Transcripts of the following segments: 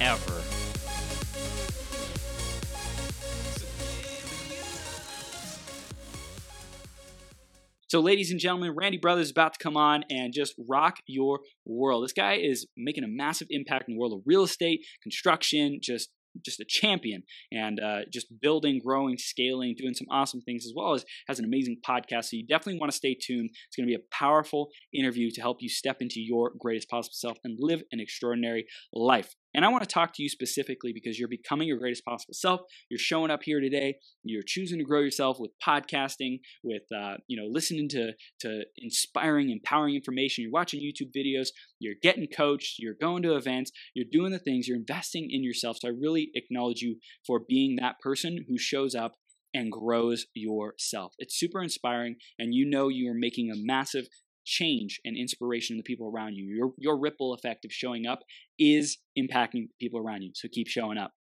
ever. So, ladies and gentlemen, Randy Brothers is about to come on and just rock your world. This guy is making a massive impact in the world of real estate, construction, just just a champion and uh, just building, growing, scaling, doing some awesome things as well as has an amazing podcast. So you definitely want to stay tuned. It's going to be a powerful interview to help you step into your greatest possible self and live an extraordinary life. And I want to talk to you specifically because you're becoming your greatest possible self. You're showing up here today. You're choosing to grow yourself with podcasting, with uh, you know listening to to inspiring, empowering information. You're watching YouTube videos. You're getting coached. You're going to events. You're doing the things. You're investing in yourself. So I really acknowledge you for being that person who shows up and grows yourself. It's super inspiring, and you know you are making a massive change and inspiration in the people around you. Your, your ripple effect of showing up is impacting people around you. So keep showing up.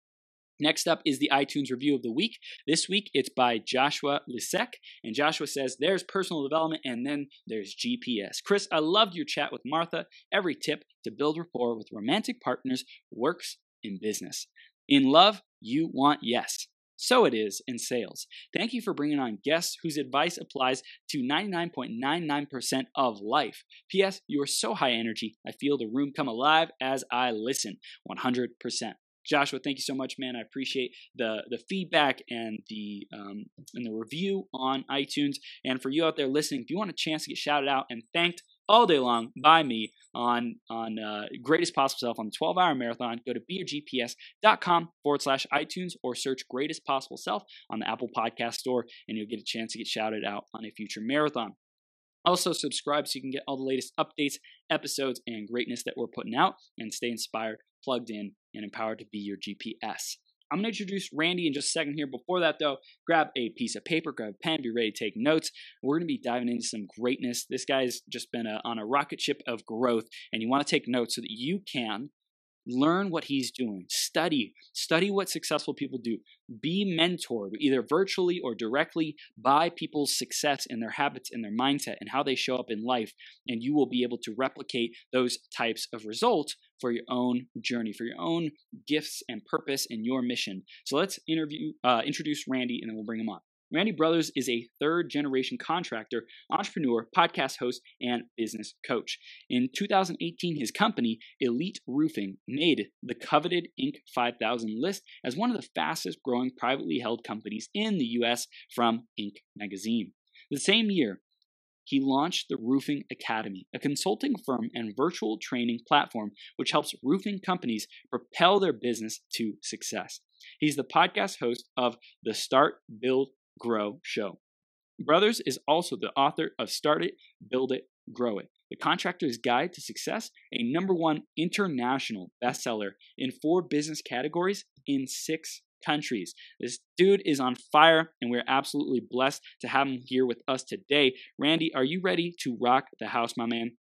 Next up is the iTunes review of the week. This week it's by Joshua Lisek, and Joshua says, There's personal development and then there's GPS. Chris, I loved your chat with Martha. Every tip to build rapport with romantic partners works in business. In love, you want yes. So it is in sales. Thank you for bringing on guests whose advice applies to 99.99% of life. P.S. You are so high energy. I feel the room come alive as I listen. 100%. Joshua, thank you so much, man. I appreciate the the feedback and the um, and the review on iTunes. And for you out there listening, if you want a chance to get shouted out and thanked all day long by me on on uh, greatest possible self on the 12 hour marathon. Go to beyourgps.com forward slash itunes or search greatest possible self on the apple podcast store and you'll get a chance to get shouted out on a future marathon. Also subscribe so you can get all the latest updates episodes and greatness that we're putting out and stay inspired plugged in and empowered to be your gps I'm going to introduce Randy in just a second here. Before that, though, grab a piece of paper, grab a pen, be ready to take notes. We're going to be diving into some greatness. This guy's just been a, on a rocket ship of growth, and you want to take notes so that you can learn what he's doing. Study. Study what successful people do. Be mentored either virtually or directly by people's success and their habits and their mindset and how they show up in life and you will be able to replicate those types of results for your own journey for your own gifts and purpose and your mission. So let's interview uh, introduce randy and then we'll bring him on Randy Brothers is a third generation contractor, entrepreneur, podcast host, and business coach. In 2018, his company, Elite Roofing, made the coveted Inc. 5000 list as one of the fastest growing privately held companies in the US from Inc. magazine. The same year, he launched the Roofing Academy, a consulting firm and virtual training platform which helps roofing companies propel their business to success. He's the podcast host of the Start, Build, Grow Show. Brothers is also the author of Start It, Build It, Grow It, The Contractor's Guide to Success, a number one international bestseller in four business categories in six countries. This dude is on fire, and we're absolutely blessed to have him here with us today. Randy, are you ready to rock the house, my man?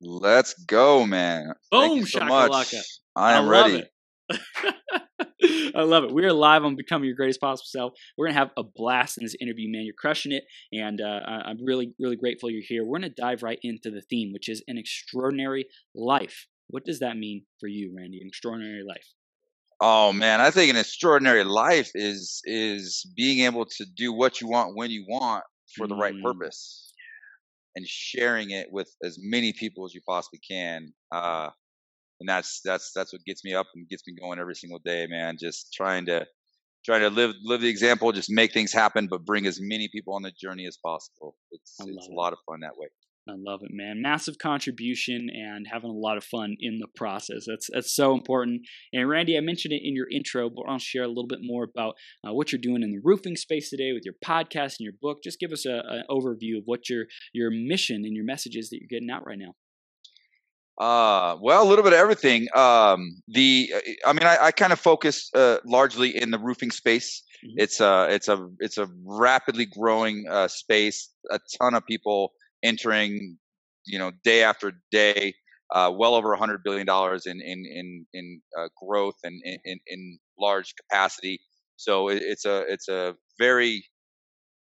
Let's go, man. Boom, Thank so. I am I ready. it. I love it. We are live on Becoming Your Greatest Possible Self. We're going to have a blast in this interview, man. You're crushing it. And uh, I'm really, really grateful you're here. We're going to dive right into the theme, which is an extraordinary life. What does that mean for you, Randy? An extraordinary life. Oh man, I think an extraordinary life is is being able to do what you want when you want for the right Mm. purpose, and sharing it with as many people as you possibly can. Uh, and that's that's that's what gets me up and gets me going every single day, man. Just trying to trying to live live the example, just make things happen, but bring as many people on the journey as possible. It's it's love a lot of fun that way. I love it, man. Massive contribution and having a lot of fun in the process. That's that's so important. And Randy, I mentioned it in your intro, but I'll share a little bit more about uh, what you're doing in the roofing space today with your podcast and your book. Just give us an overview of what your your mission and your message is that you're getting out right now. Uh, well, a little bit of everything. Um, the, I mean, I, I kind of focus uh, largely in the roofing space. Mm-hmm. It's a, it's a, it's a rapidly growing uh, space. A ton of people entering, you know, day after day. Uh, well over a hundred billion dollars in in in in uh, growth and in, in large capacity. So it, it's a it's a very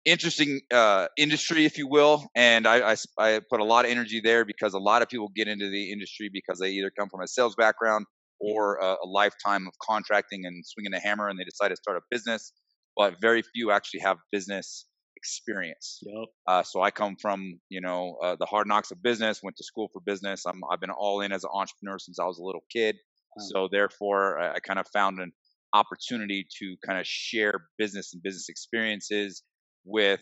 interesting uh, industry, if you will. And I, I, I, put a lot of energy there because a lot of people get into the industry because they either come from a sales background or a, a lifetime of contracting and swinging a hammer and they decide to start a business. But very few actually have business experience. Yep. Uh, so I come from, you know, uh, the hard knocks of business, went to school for business. I'm, I've been all in as an entrepreneur since I was a little kid. So therefore, I, I kind of found an opportunity to kind of share business and business experiences with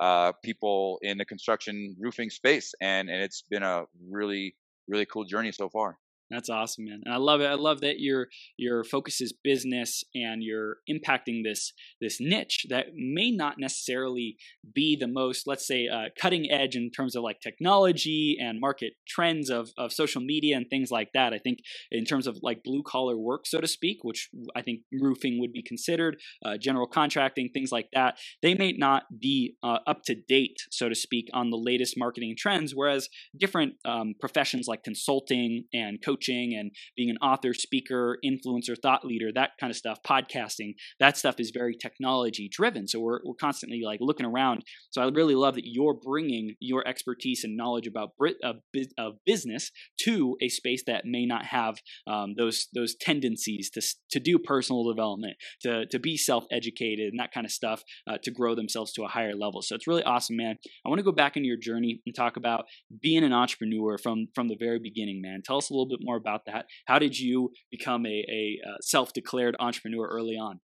uh, people in the construction roofing space, and and it's been a really really cool journey so far. That's awesome, man. And I love it. I love that your your focus is business and you're impacting this this niche that may not necessarily be the most, let's say, uh, cutting edge in terms of like technology and market trends of of social media and things like that. I think in terms of like blue collar work, so to speak, which I think roofing would be considered, uh, general contracting, things like that, they may not be uh, up to date, so to speak, on the latest marketing trends. Whereas different um, professions like consulting and coaching coaching and being an author, speaker, influencer, thought leader, that kind of stuff, podcasting, that stuff is very technology driven. So we're, we're constantly like looking around. So I really love that you're bringing your expertise and knowledge about of, of business to a space that may not have um, those those tendencies to, to do personal development, to, to be self educated and that kind of stuff uh, to grow themselves to a higher level. So it's really awesome, man. I want to go back into your journey and talk about being an entrepreneur from from the very beginning, man. Tell us a little bit more about that. How did you become a, a uh, self-declared entrepreneur early on?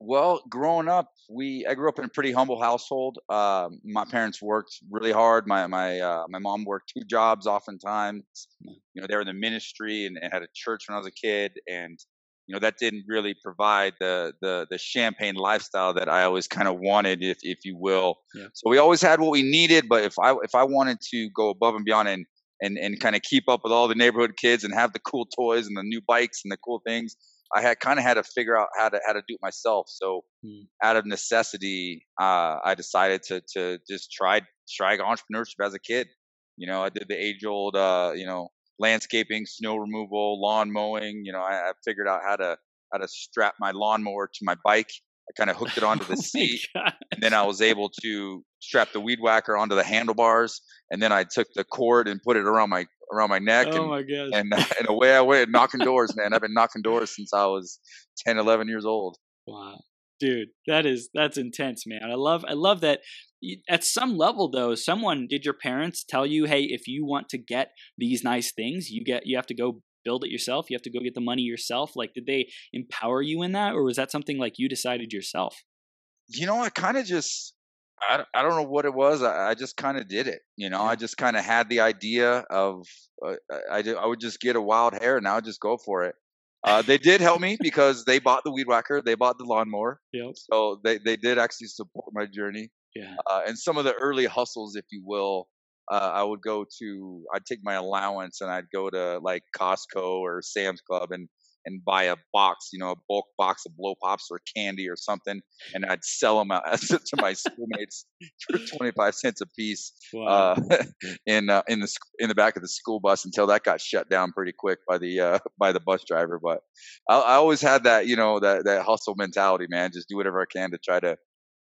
Well, growing up, we I grew up in a pretty humble household. Uh, my parents worked really hard. My my uh, my mom worked two jobs, oftentimes. You know, they were in the ministry and, and, had a church when I was a kid, and you know that didn't really provide the the the champagne lifestyle that I always kind of wanted, if if you will. Yeah. So we always had what we needed, but if I if I wanted to go above and beyond and and and kind of keep up with all the neighborhood kids and have the cool toys and the new bikes and the cool things. I had kind of had to figure out how to how to do it myself. So mm. out of necessity, uh, I decided to to just try try entrepreneurship as a kid. You know, I did the age old uh, you know landscaping, snow removal, lawn mowing. You know, I, I figured out how to how to strap my lawnmower to my bike I kind of hooked it onto the oh seat, and then I was able to strap the weed whacker onto the handlebars, and then I took the cord and put it around my around my neck. Oh and, my god! And and away I went, knocking doors, man. I've been knocking doors since I was 10, 11 years old. Wow, dude, that is that's intense, man. I love I love that. At some level, though, someone did your parents tell you, "Hey, if you want to get these nice things, you get you have to go build it yourself. You have to go get the money yourself. Like, did they empower you in that, or was that something like you decided yourself? You know, I kind of just, I, I don't know what it was. I, I just kind of did it. You know, I just kind of had the idea of, uh, I, I would just get a wild hair and I would just go for it. Uh, they did help me because they bought the weed whacker, they bought the lawnmower. Yep. So they, they did actually support my journey. Yeah. Uh, and some of the early hustles, if you will, uh, I would go to, I'd take my allowance and I'd go to like Costco or Sam's Club and, and buy a box, you know, a bulk box of blow pops or candy or something, and I'd sell them out to my schoolmates for twenty five cents a piece wow. uh, in uh, in the in the back of the school bus until that got shut down pretty quick by the uh, by the bus driver. But I, I, always had that, you know, that that hustle mentality, man. Just do whatever I can to try to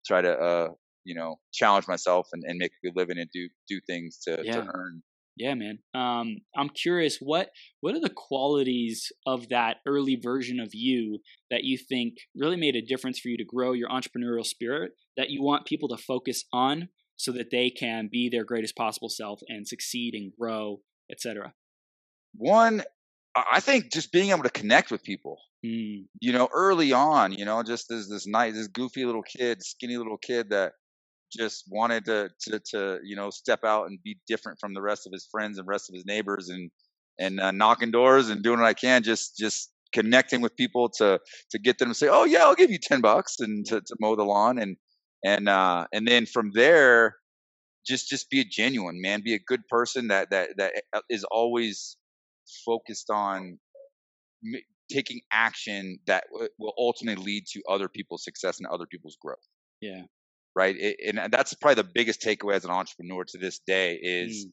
try to uh, you know challenge myself and, and make a good living and do do things to, yeah. to earn yeah man. Um, i'm curious what what are the qualities of that early version of you that you think really made a difference for you to grow your entrepreneurial spirit that you want people to focus on so that they can be their greatest possible self and succeed and grow etc one i think just being able to connect with people. Mm. you know early on you know just as this nice this goofy little kid skinny little kid that just wanted to, to, to you know step out and be different from the rest of his friends and rest of his neighbors and and uh, knocking doors and doing what I can just just connecting with people to to get them to say oh yeah I'll give you 10 bucks and to, to mow the lawn and and uh and then from there just just be a genuine man. Be a good person that that that uh, always focused on taking action that will ultimately lead to other people's success and other people's growth. Yeah right it, and that's probably the biggest takeaway as an entrepreneur to this day is mm.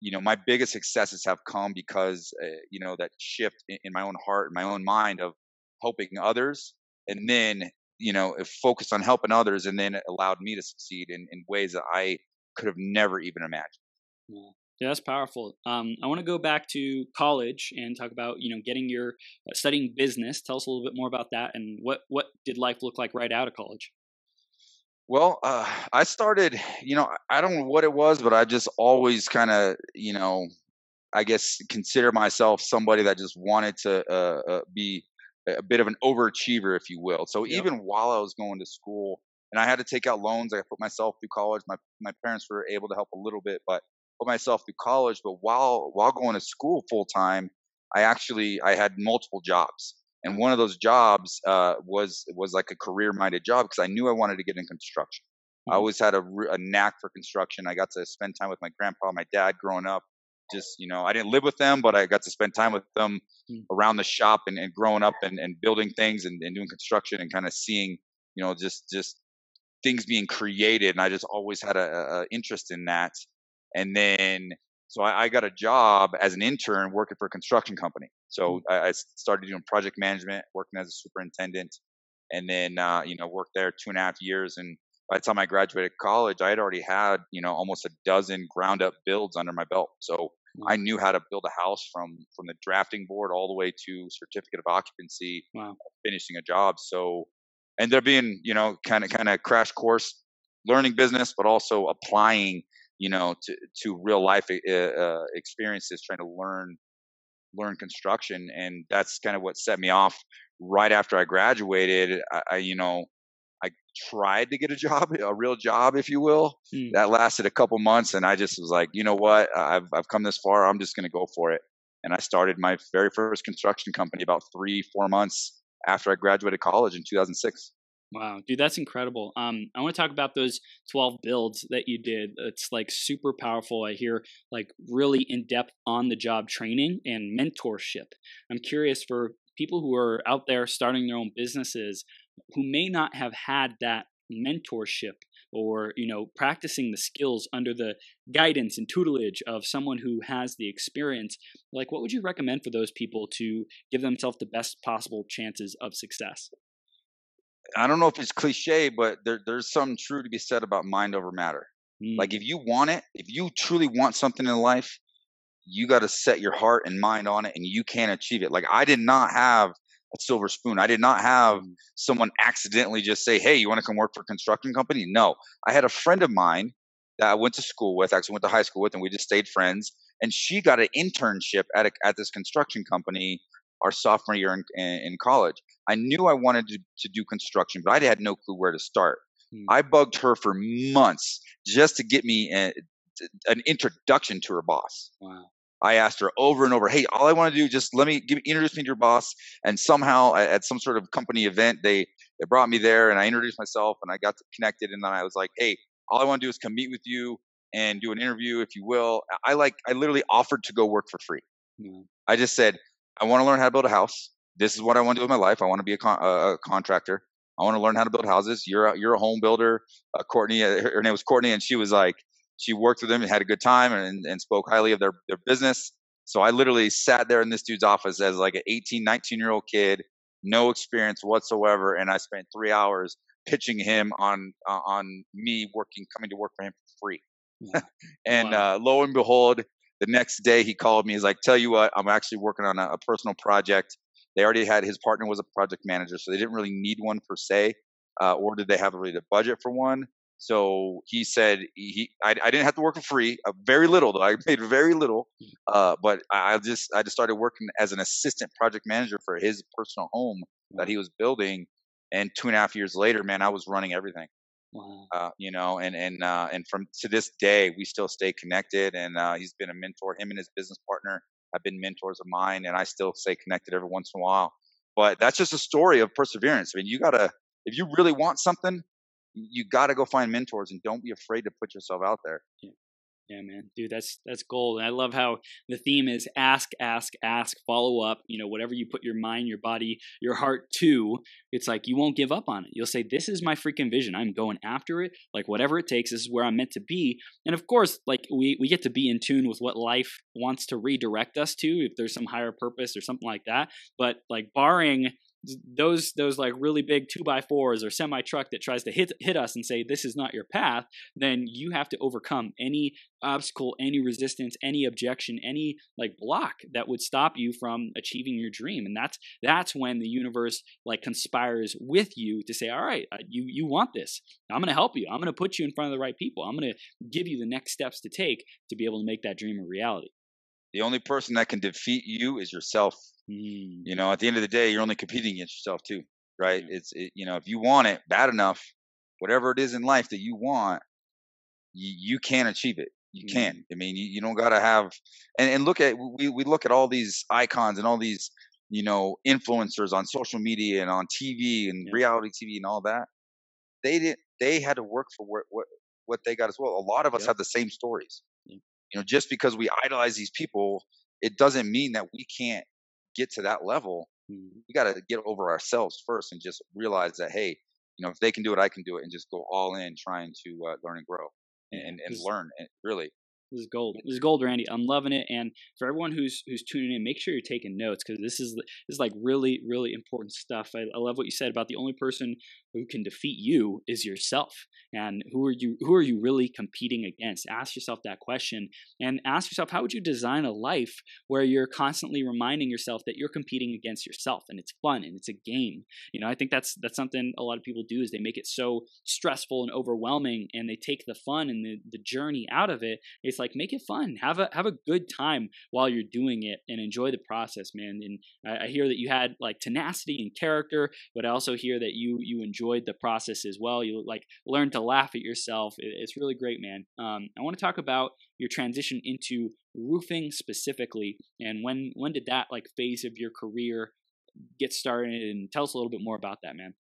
you know my biggest successes have come because uh, you know that shift in, in my own heart and my own mind of helping others and then you know focused on helping others and then it allowed me to succeed in, in ways that i could have never even imagined yeah. Yeah, that's powerful. Um, I want to go back to college and talk about you know getting your uh, studying business. Tell us a little bit more about that and what what did life look like right out of college. Well, uh, I started. You know, I don't know what it was, but I just always kind of you know, I guess consider myself somebody that just wanted to uh, uh be a bit of an overachiever, if you will. So even while I was going to school, and I had to take out loans, I put myself through college. My my parents were able to help a little bit, but put myself through college, but while while going to school full time, I actually I had multiple jobs, and one of those jobs uh, was was like a career minded job because I knew I wanted to get in construction. Mm-hmm. I always had a, a knack for construction. I got to spend time with my grandpa, my dad growing up. Just you know, I didn't live with them, but I got to spend time with them mm-hmm. around the shop and, and growing up and, and building things and, and doing construction and kind of seeing you know just just things being created. And I just always had a, a interest in that. And then, so I, I, got a job as an intern working for a construction company. So mm-hmm. I, I, started doing project management, working as a superintendent, and then uh, you know worked there two and a half years. And by the time I graduated college, I had already had you know almost a dozen ground up builds under my belt. So. I knew how to build a house from from the drafting board all the way to certificate of occupancy, wow. finishing a job. So and there being you know kind of kind of crash course learning business, but also applying you know, to, to real life uh, experiences, trying to learn learn construction, and that's kind of what set me off. Right after I graduated, I, I you know, I tried to get a job, a real job, if you will. Mm. That lasted a couple months, and I just was like, you know what, I've I've come this far, I'm just going to go for it. And I started my very first construction company about three, four months after I graduated college in 2006. Wow, dude, that's incredible. Um, I want to talk about those 12 builds that you did. It's like super powerful. I hear like really in depth on the job training and mentorship. I'm curious for people who are out there starting their own businesses who may not have had that mentorship or you know practicing the skills under the guidance and tutelage of someone who has the experience like what would you recommend for those people to give themselves the best possible chances of success I don't know if it's cliche, but there, there's something true to be said about mind over matter. Mm. Like if you want it, if you truly want something in life, you got to set your heart and mind on it, and you can achieve it. Like I did not have a silver spoon. I did not have mm. someone accidentally just say, "Hey, you want to come work for a construction company?" No, I had a friend of mine that I went to school with, actually went to high school with, and we just stayed friends. And she got an internship at a, at this construction company our sophomore year in, in college. I knew I wanted to, to do construction, but I had no clue where to start. Hmm. I bugged her for months just to get me a, an introduction to her boss. Wow. I asked her over and over, "Hey, all I want to do just let me give, introduce me to your boss." And somehow, at some sort of company event, they they brought me there, and I introduced myself, and I got connected. And then I was like, "Hey, all I want to do is come meet with you and do an interview, if you will." I like, I literally offered to go work for free. Mm. I just said, I want to learn how to build a house. This is what I want to do with my life. I want to be a, con- a contractor. I want to learn how to build houses. You're a, you're a home builder. Uh, Courtney, uh, her, her, name was Courtney, and she was like, she worked with them and had a good time and, and spoke highly of their, their business. So I literally sat there in this dude's office as like an 18, 19 year old kid, no experience whatsoever, and I spent three hours pitching him on uh, on me working, coming to work for him for free. and wow. uh, lo and behold, the next day he called me. He's like, "Tell you what, I'm actually working on a, a personal project. They already had his partner was a project manager, so they didn't really need one per se, uh, or did they have really the budget for one? So he said he I, I didn't have to work for free, uh, very little though. I paid very little, uh, but I just I just started working as an assistant project manager for his personal home that he was building. And two and a half years later, man, I was running everything. Wow. Uh, you know, and and uh, and from to this day, we still stay connected. And uh, he's been a mentor. Him and his business partner have been mentors of mine, and I still stay connected every once in a while. But that's just a story of perseverance. I mean, you gotta if you really want something, you got to go find mentors and don't be afraid to put yourself out there. Yeah. Yeah, man, dude, that's that's gold. And I love how the theme is ask, ask, ask, follow up. You know, whatever you put your mind, your body, your heart to, it's like you won't give up on it. You'll say, "This is my freaking vision. I'm going after it. Like whatever it takes. This is where I'm meant to be." And of course, like we we get to be in tune with what life wants to redirect us to, if there's some higher purpose or something like that. But like barring those those like really big two by fours or semi truck that tries to hit hit us and say this is not your path, then you have to overcome any obstacle, any resistance, any objection, any like block that would stop you from achieving your dream. And that's that's when the universe like conspires with you to say, all right, uh, you you want this. I'm going to help you. I'm going to put you in front of the right people. I'm going to give you the next steps to take to be able to make that dream a reality. The only person that can defeat you is yourself. Mm. You know, at the end of the day, you're only competing against yourself too, right? Yeah. It's it, you know, if you want it bad enough, whatever it is in life that you want, you, you can achieve it. You mm. can. I mean, you, you don't got to have and, and look at we we look at all these icons and all these you know influencers on social media and on TV and yeah. reality TV and all that. They did they had to work for what what what they got as well. A lot of us have the same stories. You know, just because we idolize these people, it doesn't mean that we can't get to that level, mm-hmm. we got to get over ourselves first and just realize that, hey, you know, if they can do it, I can do it, and just go all in trying to uh, learn and grow and, and learn. And really, this is gold. This is gold, Randy. I'm loving it. And for everyone who's who's tuning in, make sure you're taking notes because this is this is like really really important stuff. I, I love what you said about the only person who can defeat you is yourself. And who are you who are you really competing against? Ask yourself that question and ask yourself how would you design a life where you're constantly reminding yourself that you're competing against yourself and it's fun and it's a game. You know, I think that's that's something a lot of people do is they make it so stressful and overwhelming and they take the fun and the, the journey out of it. It's like make it fun. Have a have a good time while you're doing it and enjoy the process, man. And I, I hear that you had like tenacity and character, but I also hear that you you enjoy enjoyed the process as well. You like learn to laugh at yourself. It's really great, man. Um, I want to talk about your transition into roofing specifically, and when when did that like phase of your career get started? And tell us a little bit more about that, man.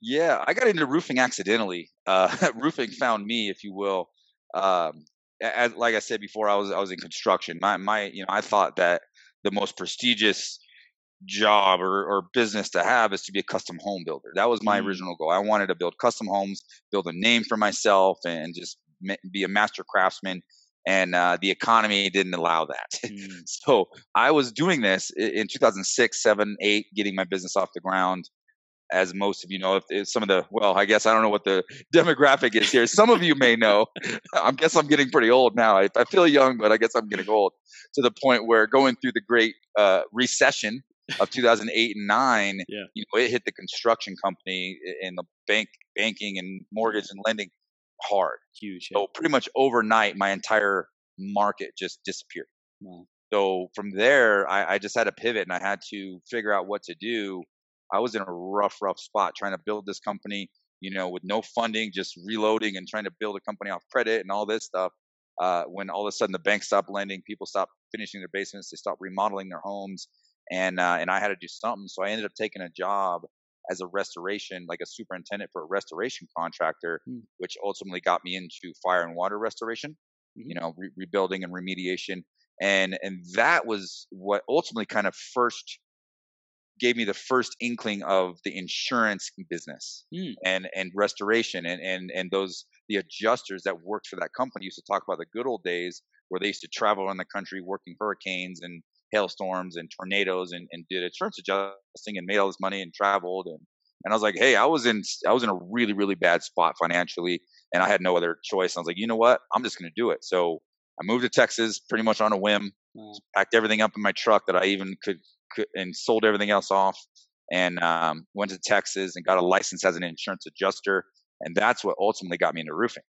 Yeah, I got into roofing accidentally. Uh, roofing found me, if you will. Um, as, like I said before, I was I was in construction. My my you know I thought that the most prestigious job or, or business to have is to be a custom home builder. That was my mm. original goal. I wanted to build custom homes, build a name for myself, and just be a master craftsman. And uh, the economy didn't allow that. Mm. so I was doing this in 2006, 7, 8, getting my business off the ground. As most of you know, if, if some of the well, I guess I don't know what the demographic is here. Some of you may know. I guess I'm getting pretty old now. I, I, feel young, but I guess I'm getting old to the point where going through the Great uh, Recession of 2008 and 9 yeah. you know it hit the construction company and the bank banking and mortgage and lending hard huge yeah. so pretty much overnight my entire market just disappeared wow. so from there I, I just had to pivot and i had to figure out what to do i was in a rough rough spot trying to build this company you know with no funding just reloading and trying to build a company off credit and all this stuff uh, when all of a sudden the banks stopped lending people stopped finishing their basements they stopped remodeling their homes and uh, and I had to do something. So I ended up taking a job as a restoration, like a superintendent for a restoration contractor, mm. which ultimately got me into fire and water restoration. Mm-hmm. You know, re- rebuilding and remediation, and and that was what ultimately kind of first gave me the first inkling of the insurance business mm. and and restoration and and and those the adjusters that worked for that company used to talk about the good old days where they used to travel around the country working hurricanes and hailstorms and tornadoes and, and did insurance adjusting and made all this money and traveled and and I was like, hey, I was in I was in a really really bad spot financially and I had no other choice. I was like, you know what? I'm just going to do it. So I moved to Texas pretty much on a whim. Packed everything up in my truck that I even could, could and sold everything else off and um, went to Texas and got a license as an insurance adjuster. And that's what ultimately got me into roofing.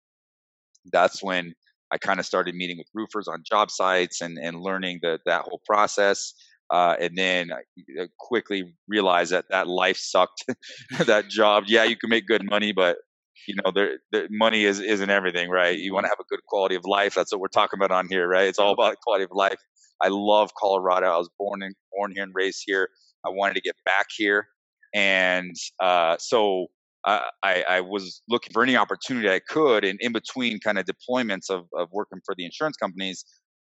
That's when I kind of started meeting with roofers on job sites and, and learning the, that whole process. Uh, and then I quickly realized that that life sucked. that job, yeah, you can make good money, but you know, there, the money is isn't everything, right? You want to have a good quality of life. That's what we're talking about on here, right? It's all about quality of life. I love Colorado. I was born in born here and raised here. I wanted to get back here, and uh, so I, I, I was looking for any opportunity I could, and in between kind of deployments of, of working for the insurance companies,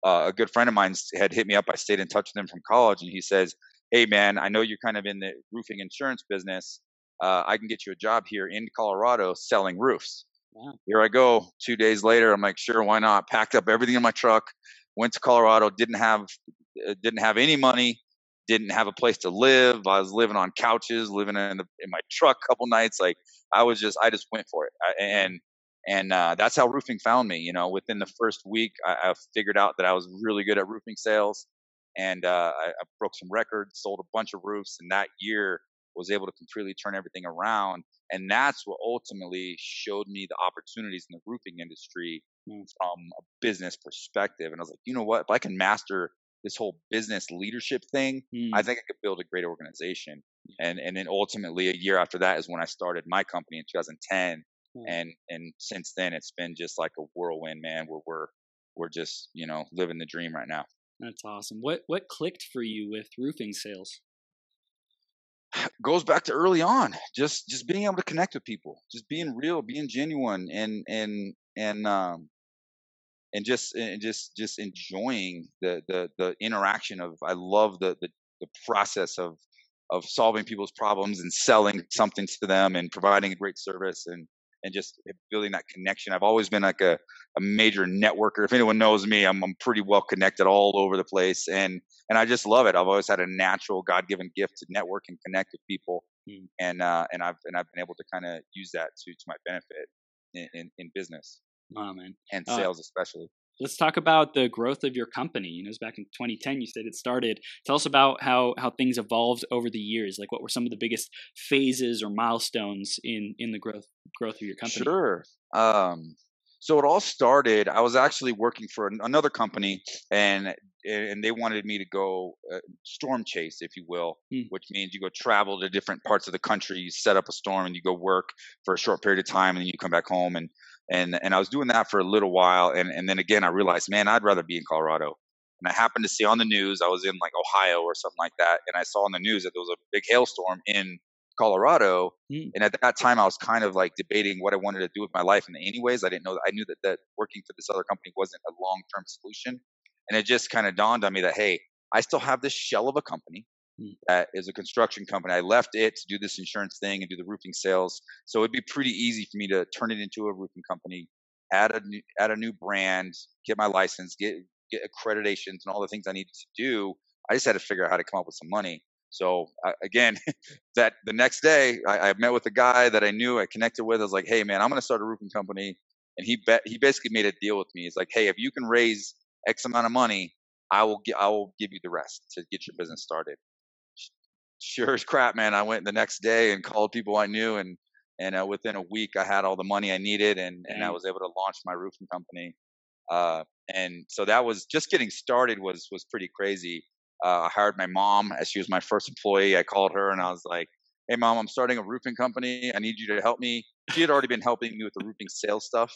uh, a good friend of mine had hit me up. I stayed in touch with him from college, and he says, "Hey, man, I know you're kind of in the roofing insurance business. Uh, I can get you a job here in Colorado selling roofs." Here I go. Two days later, I'm like, "Sure, why not?" Packed up everything in my truck, went to Colorado. Didn't have uh, didn't have any money. Didn't have a place to live. I was living on couches, living in the, in my truck a couple nights. Like I was just, I just went for it. I, and and uh, that's how roofing found me. You know, within the first week, I, I figured out that I was really good at roofing sales, and uh, I, I, broke some records, sold a bunch of roofs, and that year was able to completely turn everything around. And that's what ultimately showed me the opportunities in the roofing industry mm. from a business perspective. And I was like, you know what? If I can master this whole business leadership thing, mm. I think I could build a great organization. And and then ultimately, a year after that is when I started my company in 2010 Hmm. And and since then, it's been just like a whirlwind, man. Where we're we're just you know living the dream right now. That's awesome. What what clicked for you with roofing sales? Goes back to early on, just just being able to connect with people, just being real, being genuine, and and and um and just and just just enjoying the the the interaction of. I love the the the process of of solving people's problems and selling something to them and providing a great service and and just building that connection. I've always been like a, a major networker. If anyone knows me, I'm, I'm pretty well connected all over the place, and and I just love it. I've always had a natural, God given gift to network and connect with people, mm. and uh, and I've and I've been able to kind of use that to to my benefit in in, in business. Oh man, and uh, sales uh, especially let's talk about the growth of your company. You know, it was back in 2010. You said it started. Tell us about how how things evolved over the years. Like, what were some of the biggest phases or milestones in in the growth growth of your company? Sure. Um, so it all started. I was actually working for another company, and and they wanted me to go uh, storm chase, if you will, hmm. which means you go travel to different parts of the country, you set up a storm, and you go work for a short period of time, and then you come back home. and and and I was doing that for a little while, and and then again I realized, man, I'd rather be in Colorado. And I happened to see on the news, I was in like Ohio or something like that, and I saw on the news that there was a big hailstorm in Colorado. Mm. And at that time, I was kind of like debating what I wanted to do with my life. And anyways, I didn't know that I knew that, that working for this other company wasn't a long term solution. And it just kind of dawned on me that, hey, I still have this shell of a company. Mm. that is a construction company. I left it to do this insurance thing and do the roofing sales. So it'd be pretty easy for me to turn it into a roofing company, add a new, add a new brand, get my license, get get accreditations and all the things I needed to do. I just had to figure out how to come up with some money. So again, that the next day I, I, met with a guy that I knew I connected with. I was like, "Hey man, I'm going to start a roofing company," and he bet he basically made a deal with me. He's like, "Hey, if you can raise X amount of money, I will I will give you the rest to get your business started." Sure as crap, man. I went the next day and called people I knew, and and uh, within a week I had all the money I needed, and and I was able to launch my roofing company. Uh, and so that was just getting started was was pretty crazy. Uh, I hired my mom as she was my first employee. I called her and I was like, "Hey, mom, I'm starting a roofing company. I need you to help me." She had already been helping me with the roofing sales stuff.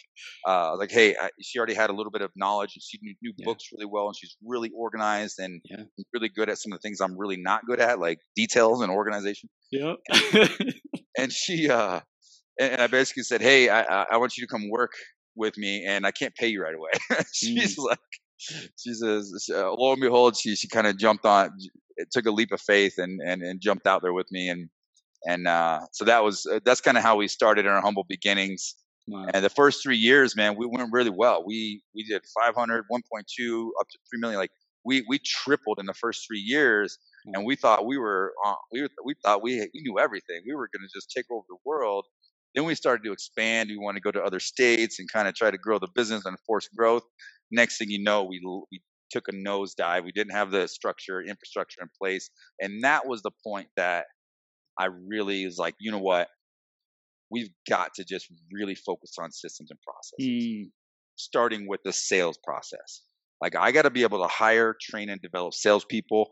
Uh, like, "Hey," I, she already had a little bit of knowledge and she knew, knew yeah. books really well, and she's really organized and yeah. really good at some of the things I'm really not good at, like details and organization. Yeah. and she, uh, and, and, I basically said, "Hey, I, I want you to come work with me, and I can't pay you right away." she's mm. like she says, uh, lo and behold, she she kind of jumped on, it took a leap of faith and and and jumped out there with me, and and uh, so that was uh, that's kind of how we started in our humble beginnings. Wow. And the first three years, man, we went really well. We we did 500, 1.2, up to three million. Like we we tripled in the first three years, and we thought we were uh, we we thought we we knew everything. We were going to just take over the world. Then we started to expand. We want to go to other states and kind of try to grow the business and force growth next thing you know, we we took a nosedive. We didn't have the structure, infrastructure in place, and that was the point that I really was like, you know what, we've got to just really focus on systems and processes, mm. starting with the sales process. Like I got to be able to hire, train, and develop salespeople,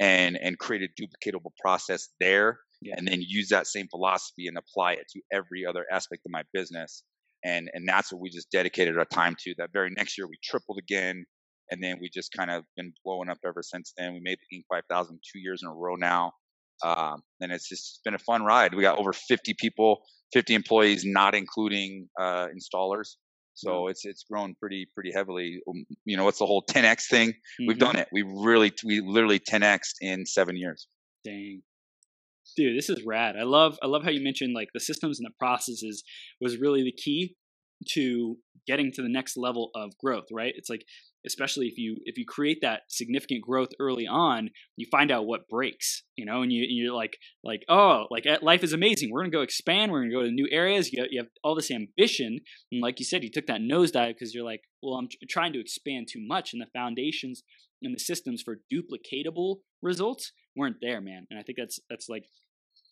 and and create a duplicatable process there, yeah. and then use that same philosophy and apply it to every other aspect of my business and and that's what we just dedicated our time to. That very next year, we tripled again, and then we just kind of been blowing up ever since then. We made the Inc. 5000 two years in a row now, Um, and it's just been a fun ride. We got over 50 people, 50 employees, not including uh, installers. So it's it's grown pretty pretty heavily. Um, you know, what's the whole 10x thing? Mm-hmm. We've done it. We really we literally 10x in seven years. Dang, dude, this is rad. I love I love how you mentioned like the systems and the processes was really the key to getting to the next level of growth. Right? It's like especially if you if you create that significant growth early on you find out what breaks you know and you you're like like oh like eh, life is amazing. We're gonna go expand. We're gonna go to new areas. You, you have all this ambition and like you said you took that nosedive because you're like well i'm trying to expand too much and the foundations and the systems for duplicatable results weren't there man and i think that's that's like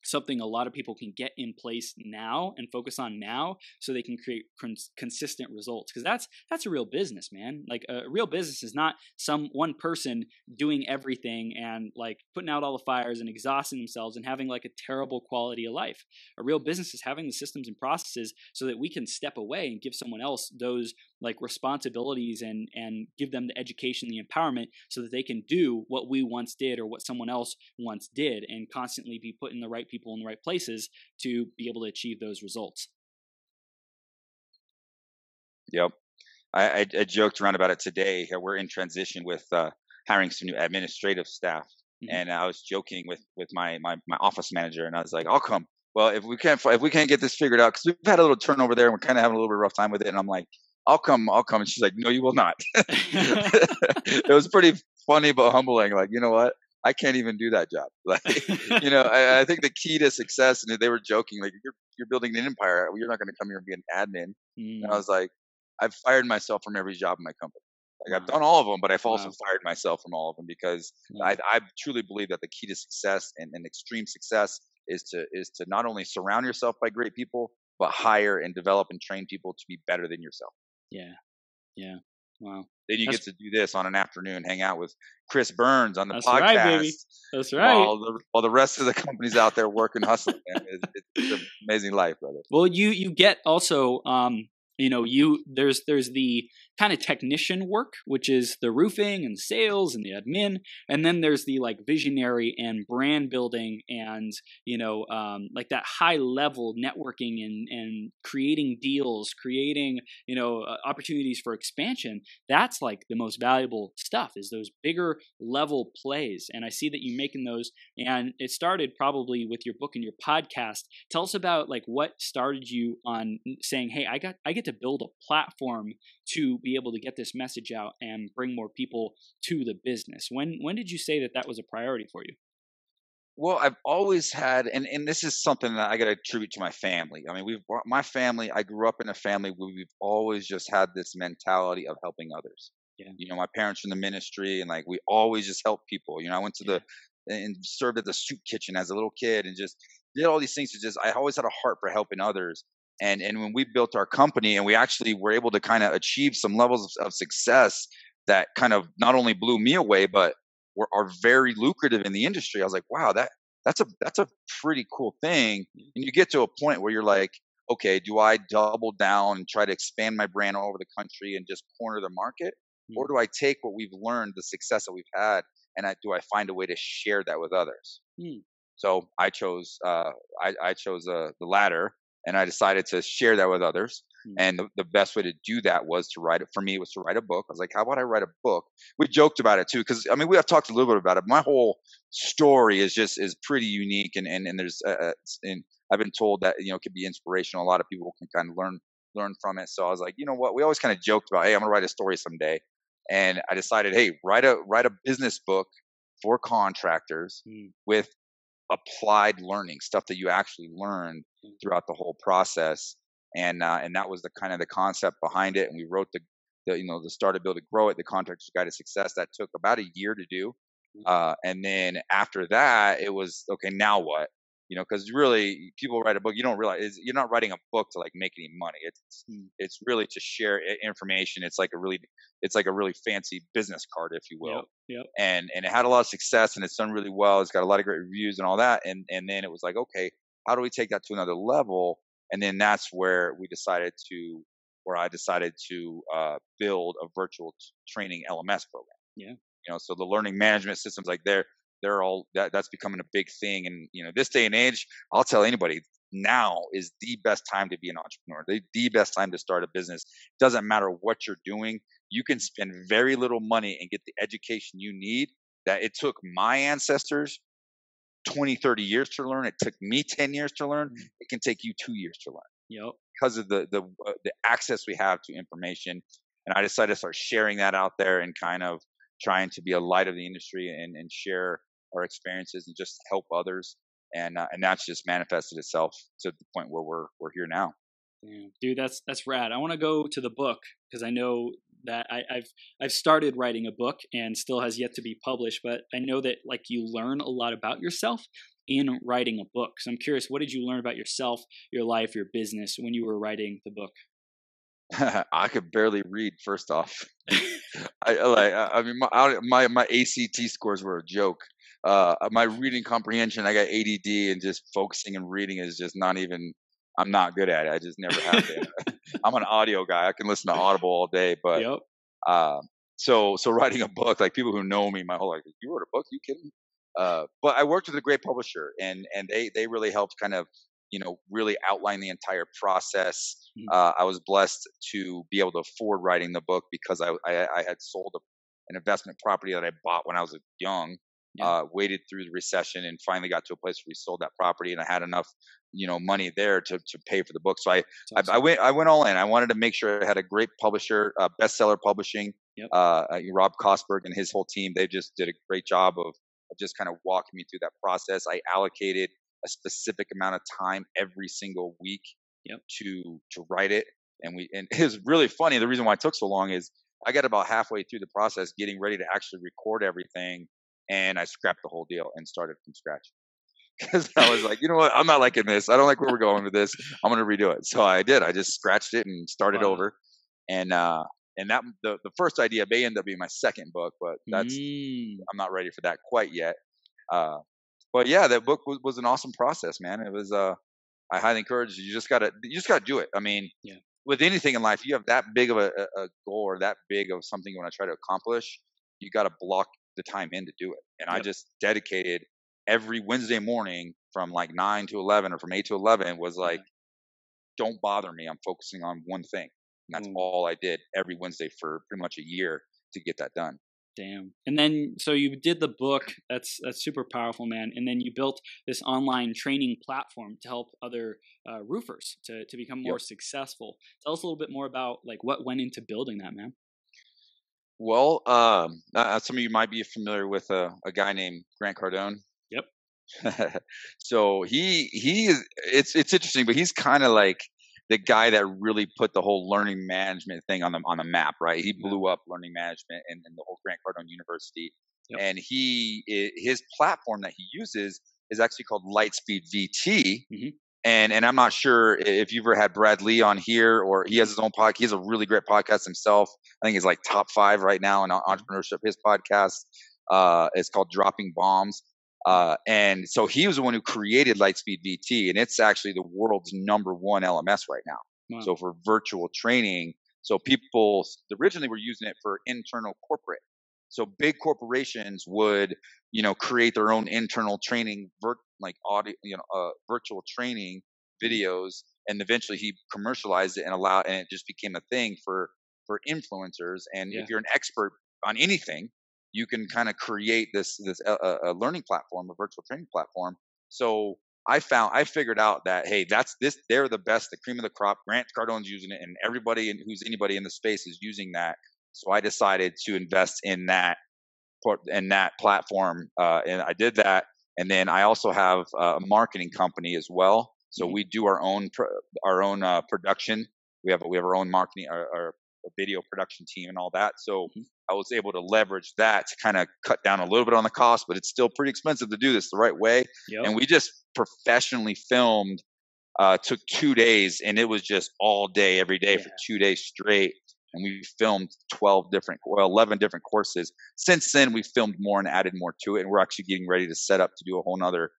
something a lot of people can get in place now and focus on now so they can create cons- consistent results because that's that's a real business man. Like a real business is not some one person doing everything and like putting out all the fires and exhausting themselves and having like a terrible quality of life. A real business is having the systems and processes so that we can step away and give someone else those like responsibilities and and give them the education the empowerment so that they can do what we once did or what someone else once did and constantly be putting the right people in the right places to be able to achieve those results. Yep. I i, I joked around about it today we're in transition with uh, hiring some new administrative staff. Mm-hmm. and i was joking with with my, my my office manager and i was like i'll come. Well, if we can't if we can't get this figured out, because we've had a little turnover there, and we're kind of having a little bit of rough time with it, and I'm like, I'll come, I'll come. And she's like, no, you will not. it was pretty funny, but humbling. Like, you know what? I can't even do that job. Like, you know, I, I, think the key to success, and they were joking, like, you're, you're building an empire. You're not going to come here and be an admin. Mm. And I mm. was like, I've fired myself from every job in my company. Like, wow. I've done all of them, but I've also wow. fired myself from all of them because. I, I truly believe that the key to success and, and extreme success is to is to not only surround yourself by great people, but hire and develop and train people to be better than yourself. Yeah. Yeah. Wow. Then you That's, get to do this on an afternoon, hang out with Chris Burns on the That's podcast. Right, baby. That's right. While the, while the rest of the company's out there working, hustling. It's, it's, an amazing life, brother. Well, you you get also, um, you know, you there's there's the kind of technician work, which is the roofing and sales and the admin, and then there's the like visionary and brand building and you know um, like that high level networking and and creating deals, creating you know uh, opportunities for expansion. That's like the most valuable stuff is those bigger level plays, and I see that you're making those. And it started probably with your book and your podcast. Tell us about like what started you on saying, "Hey, I got I get to build a platform to be able to get this message out and bring more people to the business. When when did you say that that was a priority for you? Well, I've always had, and, and this is something that I got to attribute to my family. I mean, we've my family. I grew up in a family where we've always just had this mentality of helping others. Yeah. You know, my parents in the ministry, and like we always just help people. You know, I went to the and served at the soup kitchen as a little kid, and just did all these things to just. I always had a heart for helping others, and and when we built our company and we actually were able to kind of achieve some levels of, of, success that kind of not only blew me away but were are very lucrative in the industry i was like wow that that's a that's a pretty cool thing and you get to a point where you're like okay do i double down and try to expand my brand all over the country and just corner the market mm-hmm. or do i take what we've learned the success that we've had and I, do i find a way to share that with others mm-hmm. so i chose uh, I, I chose uh, the latter and I decided to share that with others. Mm-hmm. And the, the, best way to do that was to write it. For me, it was to write a book. I was like, how about I write a book? We joked about it too, because I mean, we have talked a little bit about it. My whole story is just is pretty unique, and and and there's uh, uh and I've been told that you know it could be inspirational. A lot of people can kind of learn learn from it. So I was like, you know what? We always kind of joked about, hey, I'm gonna write a story someday. And I decided, hey, write a write a business book for contractors mm. with applied learning, stuff that you actually learned mm. throughout the whole process. And uh, and that was the kind of the concept behind it. And we wrote the, the you know the start it build it grow it, the contractor's guide to success. That took about a year to do. Mm. Uh, and then after that, it was okay. Now what? You know, because really people write a book, you don't realize you're not writing a book to like make any money. It's hmm. it's really to share information. It's like a really it's like a really fancy business card, if you will. Yep, yep. And and it had a lot of success and it's done really well. It's got a lot of great reviews and all that. And and then it was like, okay, how do we take that to another level? And then that's where we decided to, where I decided to uh, build a virtual t- training LMS program. Yeah. You know, so the learning management systems like there, they're all that that's becoming a big thing. And you know, this day and age, I'll tell anybody now is the best time to be an entrepreneur. The, the best time to start a business. Doesn't matter what you're doing. You can spend very little money and get the education you need that it took my ancestors 20, 30 years to learn. It took me 10 years to learn. Mm. It can take you two years to learn. Yep. Because of the, the, uh, the access we have to information. And I decided to start sharing that out there and kind of trying to be a light of the industry and, and share our experiences and just help others. And, uh, and that's just manifested itself to the point where we're, we're here now. Damn. Dude, that's that's rad. I want to go to the book because I know that I, have I've started writing a book and still has yet to be published, but I know that like you learn a lot about yourself in writing a book. So I'm curious, what did you learn about yourself, your life, your business when you were writing the book? I could barely read. First off, I like. I mean, my my my ACT scores were a joke. Uh, my reading comprehension, I got ADD, and just focusing and reading is just not even. I'm not good at it. I just never have been. I'm an audio guy. I can listen to Audible all day, but yep. uh, so so writing a book, like people who know me my whole life, you wrote a book? You kidding? Uh, but I worked with a great publisher, and and they they really helped kind of you know really outline the entire process. Mm-hmm. Uh, I was blessed to be able to afford writing the book because I I, I had sold a, an investment property that I bought when I was young. Yeah. Uh, waited through the recession and finally got to a place where we sold that property and I had enough you know money there to to pay for the book. So I. I, I, went I went all in. I wanted to make sure I had a great publisher, uh, bestseller publishing. Yep. Uh, Rob Kosberg and his whole team. They just did a great job of, of just kind of walking me through that process. I allocated a specific amount of time every single week yep. to to write it. And we and it was really funny. The reason why it took so long is I got about halfway through the process, getting ready to actually record everything, and I scrapped the whole deal and started from scratch because I was like, you know what, I'm not liking this. I don't like where we're going with this. I'm gonna redo it. So I did. I just scratched it and started wow. over. And uh, and that the the first idea may end up being my second book, but that's mm. I'm not ready for that quite yet. Uh, but yeah, that book was, was an awesome process, man. It was uh, I highly encourage you. You just gotta you just gotta do it. I mean, yeah. with anything in life, you have that big of a, a goal or that big of something you want to try to accomplish. You got to block the time in to do it. And yep. I just dedicated every Wednesday morning from like nine to eleven or from eight to eleven was like, don't bother me. I'm focusing on one thing. And that's mm. all I did every Wednesday for pretty much a year to get that done. Damn. And then so you did the book. That's that's super powerful, man. And then you built this online training platform to help other uh, roofers to to become more yep. successful. Tell us a little bit more about like what went into building that, man. Well, um, uh, some of you might be familiar with a, a guy named Grant Cardone. Yep. so he he is it's it's interesting, but he's kind of like the guy that really put the whole learning management thing on the on the map, right? He blew up learning management and, and the whole Grant Cardone University. Yep. And he his platform that he uses is actually called Lightspeed VT. Mm-hmm and and I'm not sure if you've ever had Brad Lea on here or he has his own podcast. He has a really great podcast himself. I think he's like top five right now in entrepreneurship. His podcast uh, is called Dropping Bombs. Uh, and so he was the one who created Lightspeed VT, and it's actually the world's number one LMS right now. Wow. So for virtual training, so people originally were using it for internal corporate. So big corporations would, you know, create their own internal training, vir- like audio, you know, uh, virtual training mm-hmm. videos, and eventually he commercialized it and allowed, and it just became a thing for for influencers. And yeah. if you're an expert on anything, you can kind of create this this uh, uh, a learning platform, a virtual training platform. So I found I figured out that hey, that's this they're the best, the cream of the crop. Grant Cardone's using it, and everybody in, who's anybody in the space is using that. So I decided to invest in that in that platform, uh, and I did that. And then I also have a marketing company as well. So mm-hmm. we do our own our own uh, production. We have we have our own marketing, our, our video production team, and all that. So mm-hmm. I was able to leverage that to kind of cut down a little bit on the cost, but it's still pretty expensive to do this the right way. Yep. And we just professionally filmed. Uh, took two days, and it was just all day, every day yeah. for two days straight and we filmed 12 different, well, 11 different courses. Since then, we filmed more and added more to it, and we're actually getting ready to set up to do a whole nother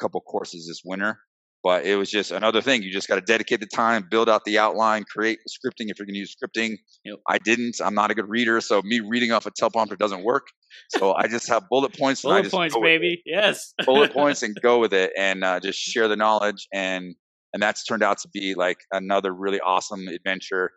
couple courses this winter. but it was just another thing. You just got to dedicate the time, build out the outline, create scripting if you're going to use scripting. Yep. I didn't. I'm not a good reader, so me reading off a teleprompter doesn't work. So I just have bullet points. bullet points, baby. Yes. bullet points and go with it, and uh, just share the knowledge. And and that's turned out to be like another really awesome adventure.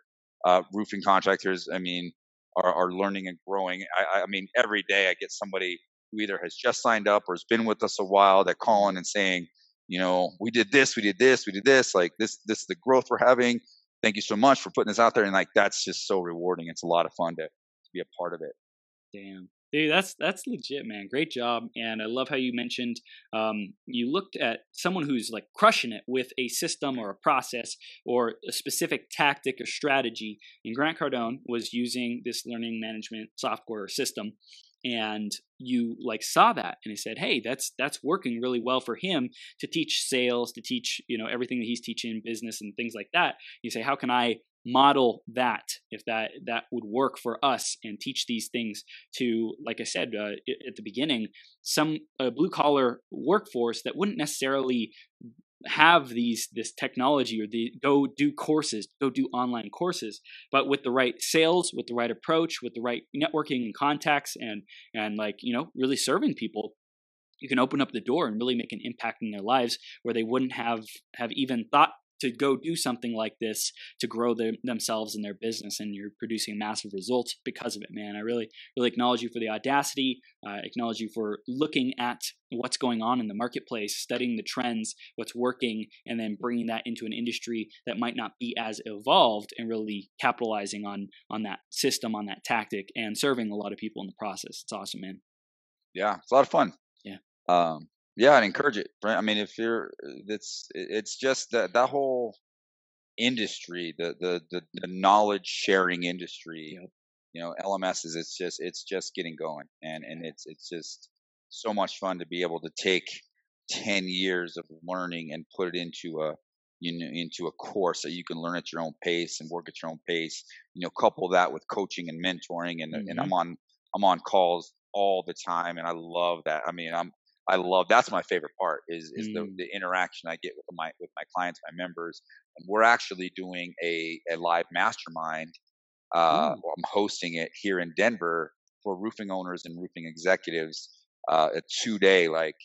Uh, roofing contractors, I mean, are, are learning and growing. I, I mean, every day I get somebody who either has just signed up or has been with us a while that calling and saying, you know, we did this, we did this, we did this, like this, this is the growth we're having. Thank you so much for putting this out there. And like, that's just so rewarding. It's a lot of fun to, to be a part of it. Damn. Dude, that's that's legit, man. Great job, and I love how you mentioned um, you looked at someone who's like crushing it with a system or a process or a specific tactic or strategy. And Grant Cardone was using this learning management software system, and you like saw that and he said hey that's that's working really well for him to teach sales to teach you know everything that he's teaching business and things like that you say how can i model that if that that would work for us and teach these things to like i said uh, at the beginning some blue collar workforce that wouldn't necessarily have these this technology or the go do courses go do online courses but with the right sales with the right approach with the right networking and contacts and and like you know really serving people you can open up the door and really make an impact in their lives where they wouldn't have have even thought to go do something like this to grow their, themselves and their business and you're producing massive results because of it man. I really really acknowledge you for the audacity. Uh, acknowledge you for looking at what's going on in the marketplace studying the trends what's working and then bringing that into an industry that might not be as evolved and really capitalizing on on that system on that tactic and serving a lot of people in the process. It's awesome man. Yeah it's a lot of fun. Yeah. Um yeah, I'd encourage it. Right? I mean, if you're, it's it's just that that whole industry, the the the, the knowledge sharing industry. Yep. You know, LMS is it's just it's just getting going, and and it's it's just so much fun to be able to take ten years of learning and put it into a you know into a course that you can learn at your own pace and work at your own pace. You know, couple that with coaching and mentoring, and mm-hmm. and I'm on I'm on calls all the time, and I love that. I mean, I'm I love that's my favorite part is is mm. the, the interaction I get with my with my clients, my members. And we're actually doing a, a live mastermind. Uh, I'm hosting it here in Denver for roofing owners and roofing executives. Uh, a two day like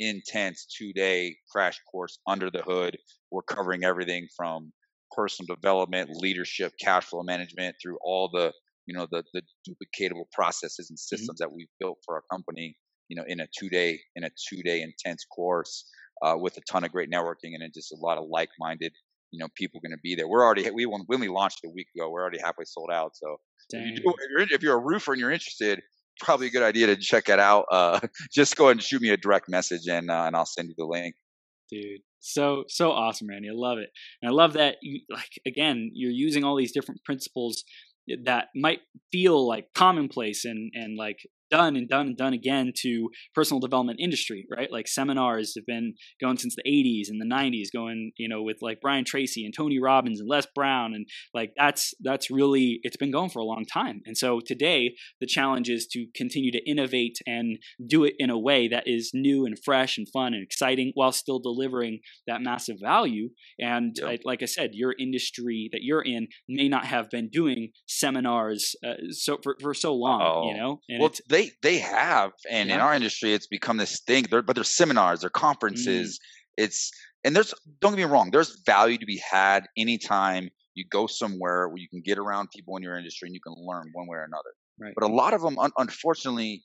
intense two day crash course under the hood. We're covering everything from personal development, leadership, cash flow management through all the you know the the duplicatable processes and mm-hmm. systems mm-hmm. that we've built for our company you know, in a two day in a two day intense course uh, with a ton of great networking and just a lot of like minded you know people going to be there. We're already we when we only launched a week ago. We're already halfway sold out. So if, you are if you're a roofer and you're interested, probably a good idea to check it out. Uh, just go ahead and shoot me a direct message and uh, and I'll send you the link. Dude, so so awesome, Randy. I love it, and I love that you like again. You're using all these different principles that might feel like commonplace and and like done and done and done again to personal development industry, right? Like seminars have been going since the 80s and the 90s, going, you know, with like Brian Tracy and Tony Robbins and Les Brown. And like that's that's really it's been going for a long time. And so today the challenge is to continue to innovate and do it in a way that is new and fresh and fun and exciting while still delivering that massive value. And yep. like I said, your industry that you're in may not have been doing seminars uh, so for, for so long, Uh-oh. you know? And well, they they have, and yeah. in our industry, it's become this thing. They're, but there's seminars, there conferences. Mm. It's and there's don't get me wrong. There's value to be had anytime you go somewhere where you can get around people in your industry and you can learn one way or another. Right. But a lot of them, un- unfortunately,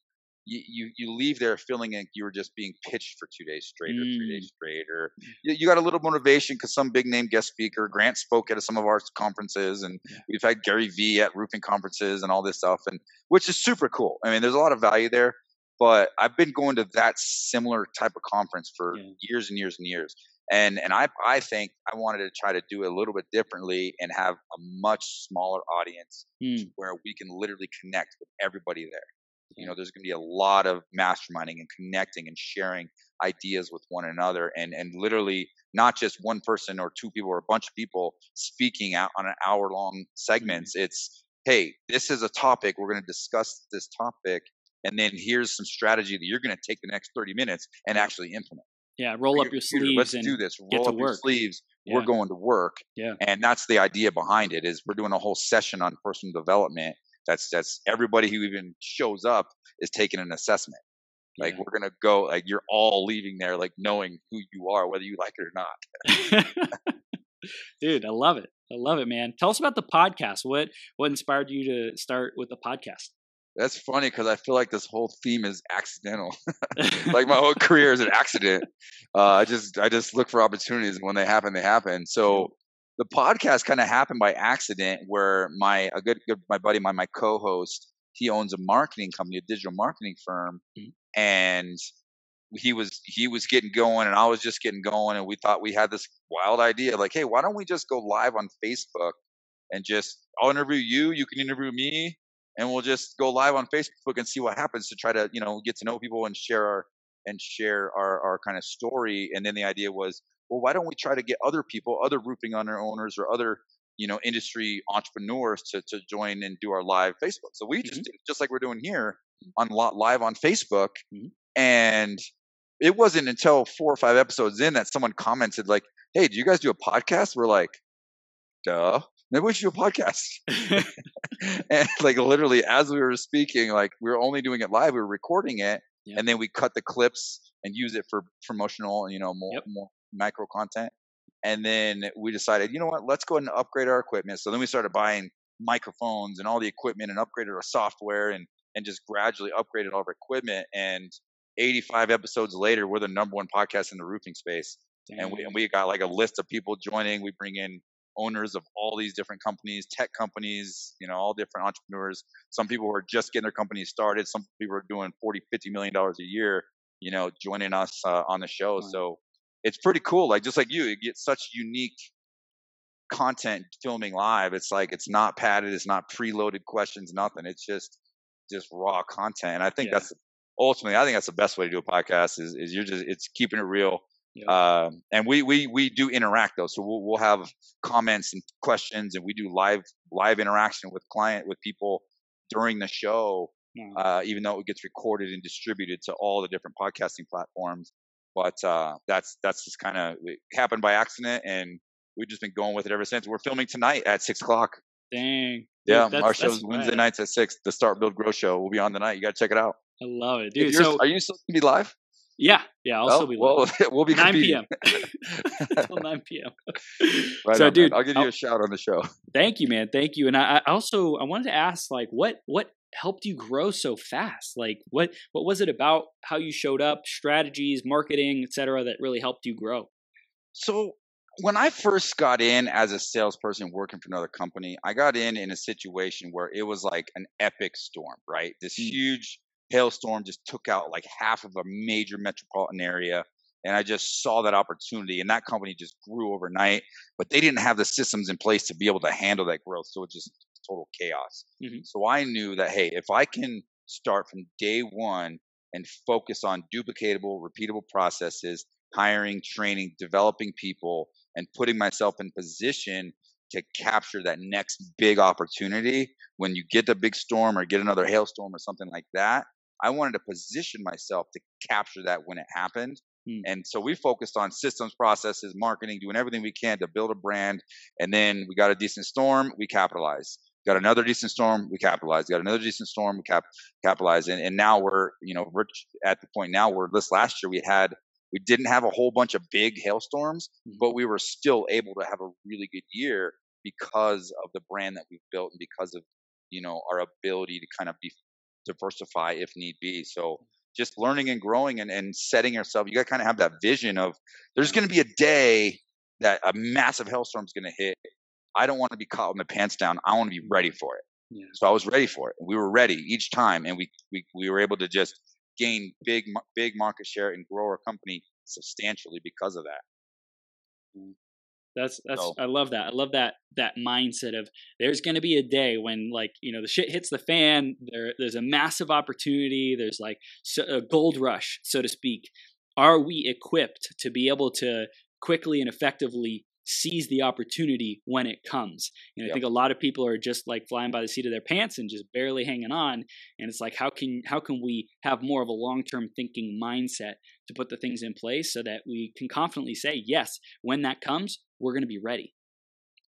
you, you, you leave there feeling like you were just being pitched for two days straight or three days mm. straight, or you, you got a little motivation because some big name guest speaker, Grant spoke at some of our conferences, and yeah. we've had Gary Vee at roofing conferences and all this stuff, and which is super cool. I mean, there's a lot of value there, but I've been going to that similar type of conference for yeah. years and years and years. And and I I think I wanted to try to do it a little bit differently and have a much smaller audience mm. where we can literally connect with everybody there. You know, there's going to be a lot of masterminding and connecting and sharing ideas with one another, and and literally not just one person or two people or a bunch of people speaking out on an hour long segments. Mm-hmm. It's hey, this is a topic we're going to discuss this topic, and then here's some strategy that you're going to take the next 30 minutes and actually implement. Yeah, roll up your sleeves let's do this. Roll up your sleeves. Yeah. We're going to work. Yeah. And that's the idea behind it is we're doing a whole session on personal development. That's that's everybody who even shows up is taking an assessment. Like Yeah. we're gonna go like you're all leaving there like knowing who you are, whether you like it or not. Dude, I love it. I love it, man. Tell us about the podcast. What what inspired you to start with the podcast? That's funny because I feel like this whole theme is accidental. like my whole career is an accident. Uh, I just I just look for opportunities and when they happen, they happen. So the podcast kind of happened by accident where my a good, good my buddy, my my co-host, he owns a marketing company, a digital marketing firm, Mhm. and he was he was getting going and I was just getting going and we thought we had this wild idea like hey why don't we just go live on Facebook and just I'll interview you you can interview me and we'll just go live on Facebook and see what happens to try to you know get to know people and share our and share our our kind of story and then the idea was well why don't we try to get other people other roofing owner owners or other you know industry entrepreneurs to to join and do our live Facebook so we just did it just like we're doing here on live on Facebook Mhm. and it wasn't until four or five episodes in that someone commented like hey do you guys do a podcast we're like duh maybe we should do a podcast and like literally as we were speaking like we were only doing it live we were recording it Yeah. and then we cut the clips and use it for promotional and you know more Yep. more micro content and then we decided you know what let's go ahead and upgrade our equipment so then we started buying microphones and all the equipment and upgraded our software and and just gradually upgraded all of our equipment and 85 episodes later we're the number one podcast in the roofing space and we, and we got like a list of people joining. We bring in owners of all these different companies, tech companies, you know, all different entrepreneurs. Some people who are just getting their companies started. Some people are doing 40, 50 million dollars a year, you know, joining us uh, on the show. Wow. So it's pretty cool. Like just like you, you get such unique content filming live. It's like it's not padded, it's not preloaded questions, nothing. It's just just raw content. And I think Yeah. that's ultimately I think that's the best way to do a podcast is is you're just it's keeping it real. Yeah. Um, and we we we do interact though, so we'll we'll have comments and questions, and we do live live interaction with client with people during the show. Wow. Uh, even though it gets recorded and distributed to all the different podcasting platforms, but uh, that's that's just kind of happened by accident, and we've just been going with it ever since. We're filming tonight at six o'clock. Dang. Yeah, that's- our show's Wednesday nights at six. The Start Build Grow show will be on tonight. You got to check it out. I love it, dude. So are you still gonna be live? yeah, yeah, I'll well, still be well, live. we'll be 9 competing. p.m. Till 9 p.m. Right so, on, man. dude, I'll give you I'll- a shout on the show. Thank you, man. Thank you. And I, I also I wanted to ask, like, what what helped you grow so fast? Like, what what was it about how you showed up, strategies, marketing, etc., that really helped you grow? So when I first got in as a salesperson working for another company, I got in in a situation where it was like an epic storm, right? This Mm. huge hailstorm just took out like half of a major metropolitan area. And I just saw that opportunity, and that company just grew overnight. But they didn't have the systems in place to be able to handle that growth, so it just total chaos. Mhm. So I knew that hey, if I can start from day one and focus on duplicatable, repeatable processes, hiring, training, developing people, and putting myself in position to capture that next big opportunity when you get the big storm or get another hailstorm or something like that. I wanted to position myself to capture that when it happened. Hmm. And so we focused on systems, processes, marketing, doing everything we can to build a brand. And then we got a decent storm, we capitalized. Got another decent storm, we capitalized. Got another decent storm, we cap- capitalized. And, and now we're, you know, we're at the point now where this last year we had, we didn't have a whole bunch of big hailstorms, Mhm. but we were still able to have a really good year because of the brand that we've built and because of, you know, our ability to kind of be diversify if need be. So just learning and growing and, and setting yourself, you got to kind of have that vision of there's going to be a day that a massive hailstorm is going to hit. I don't want to be caught with my pants down. I want to be ready for it. Yeah. So I was ready for it. We were ready each time, and we we, we were able to just gain big big market share and grow our company substantially because of that. That's that's So- I love that. I love that that mindset of there's going to be a day when like you know the shit hits the fan. There there's a massive opportunity. There's like so, a gold rush, so to speak. Are we equipped to be able to quickly and effectively seize the opportunity when it comes. And Yep. I think a lot of people are just like flying by the seat of their pants and just barely hanging on. And it's like, how can how can we have more of a long term thinking mindset to put the things in place so that we can confidently say, yes, when that comes, we're going to be ready.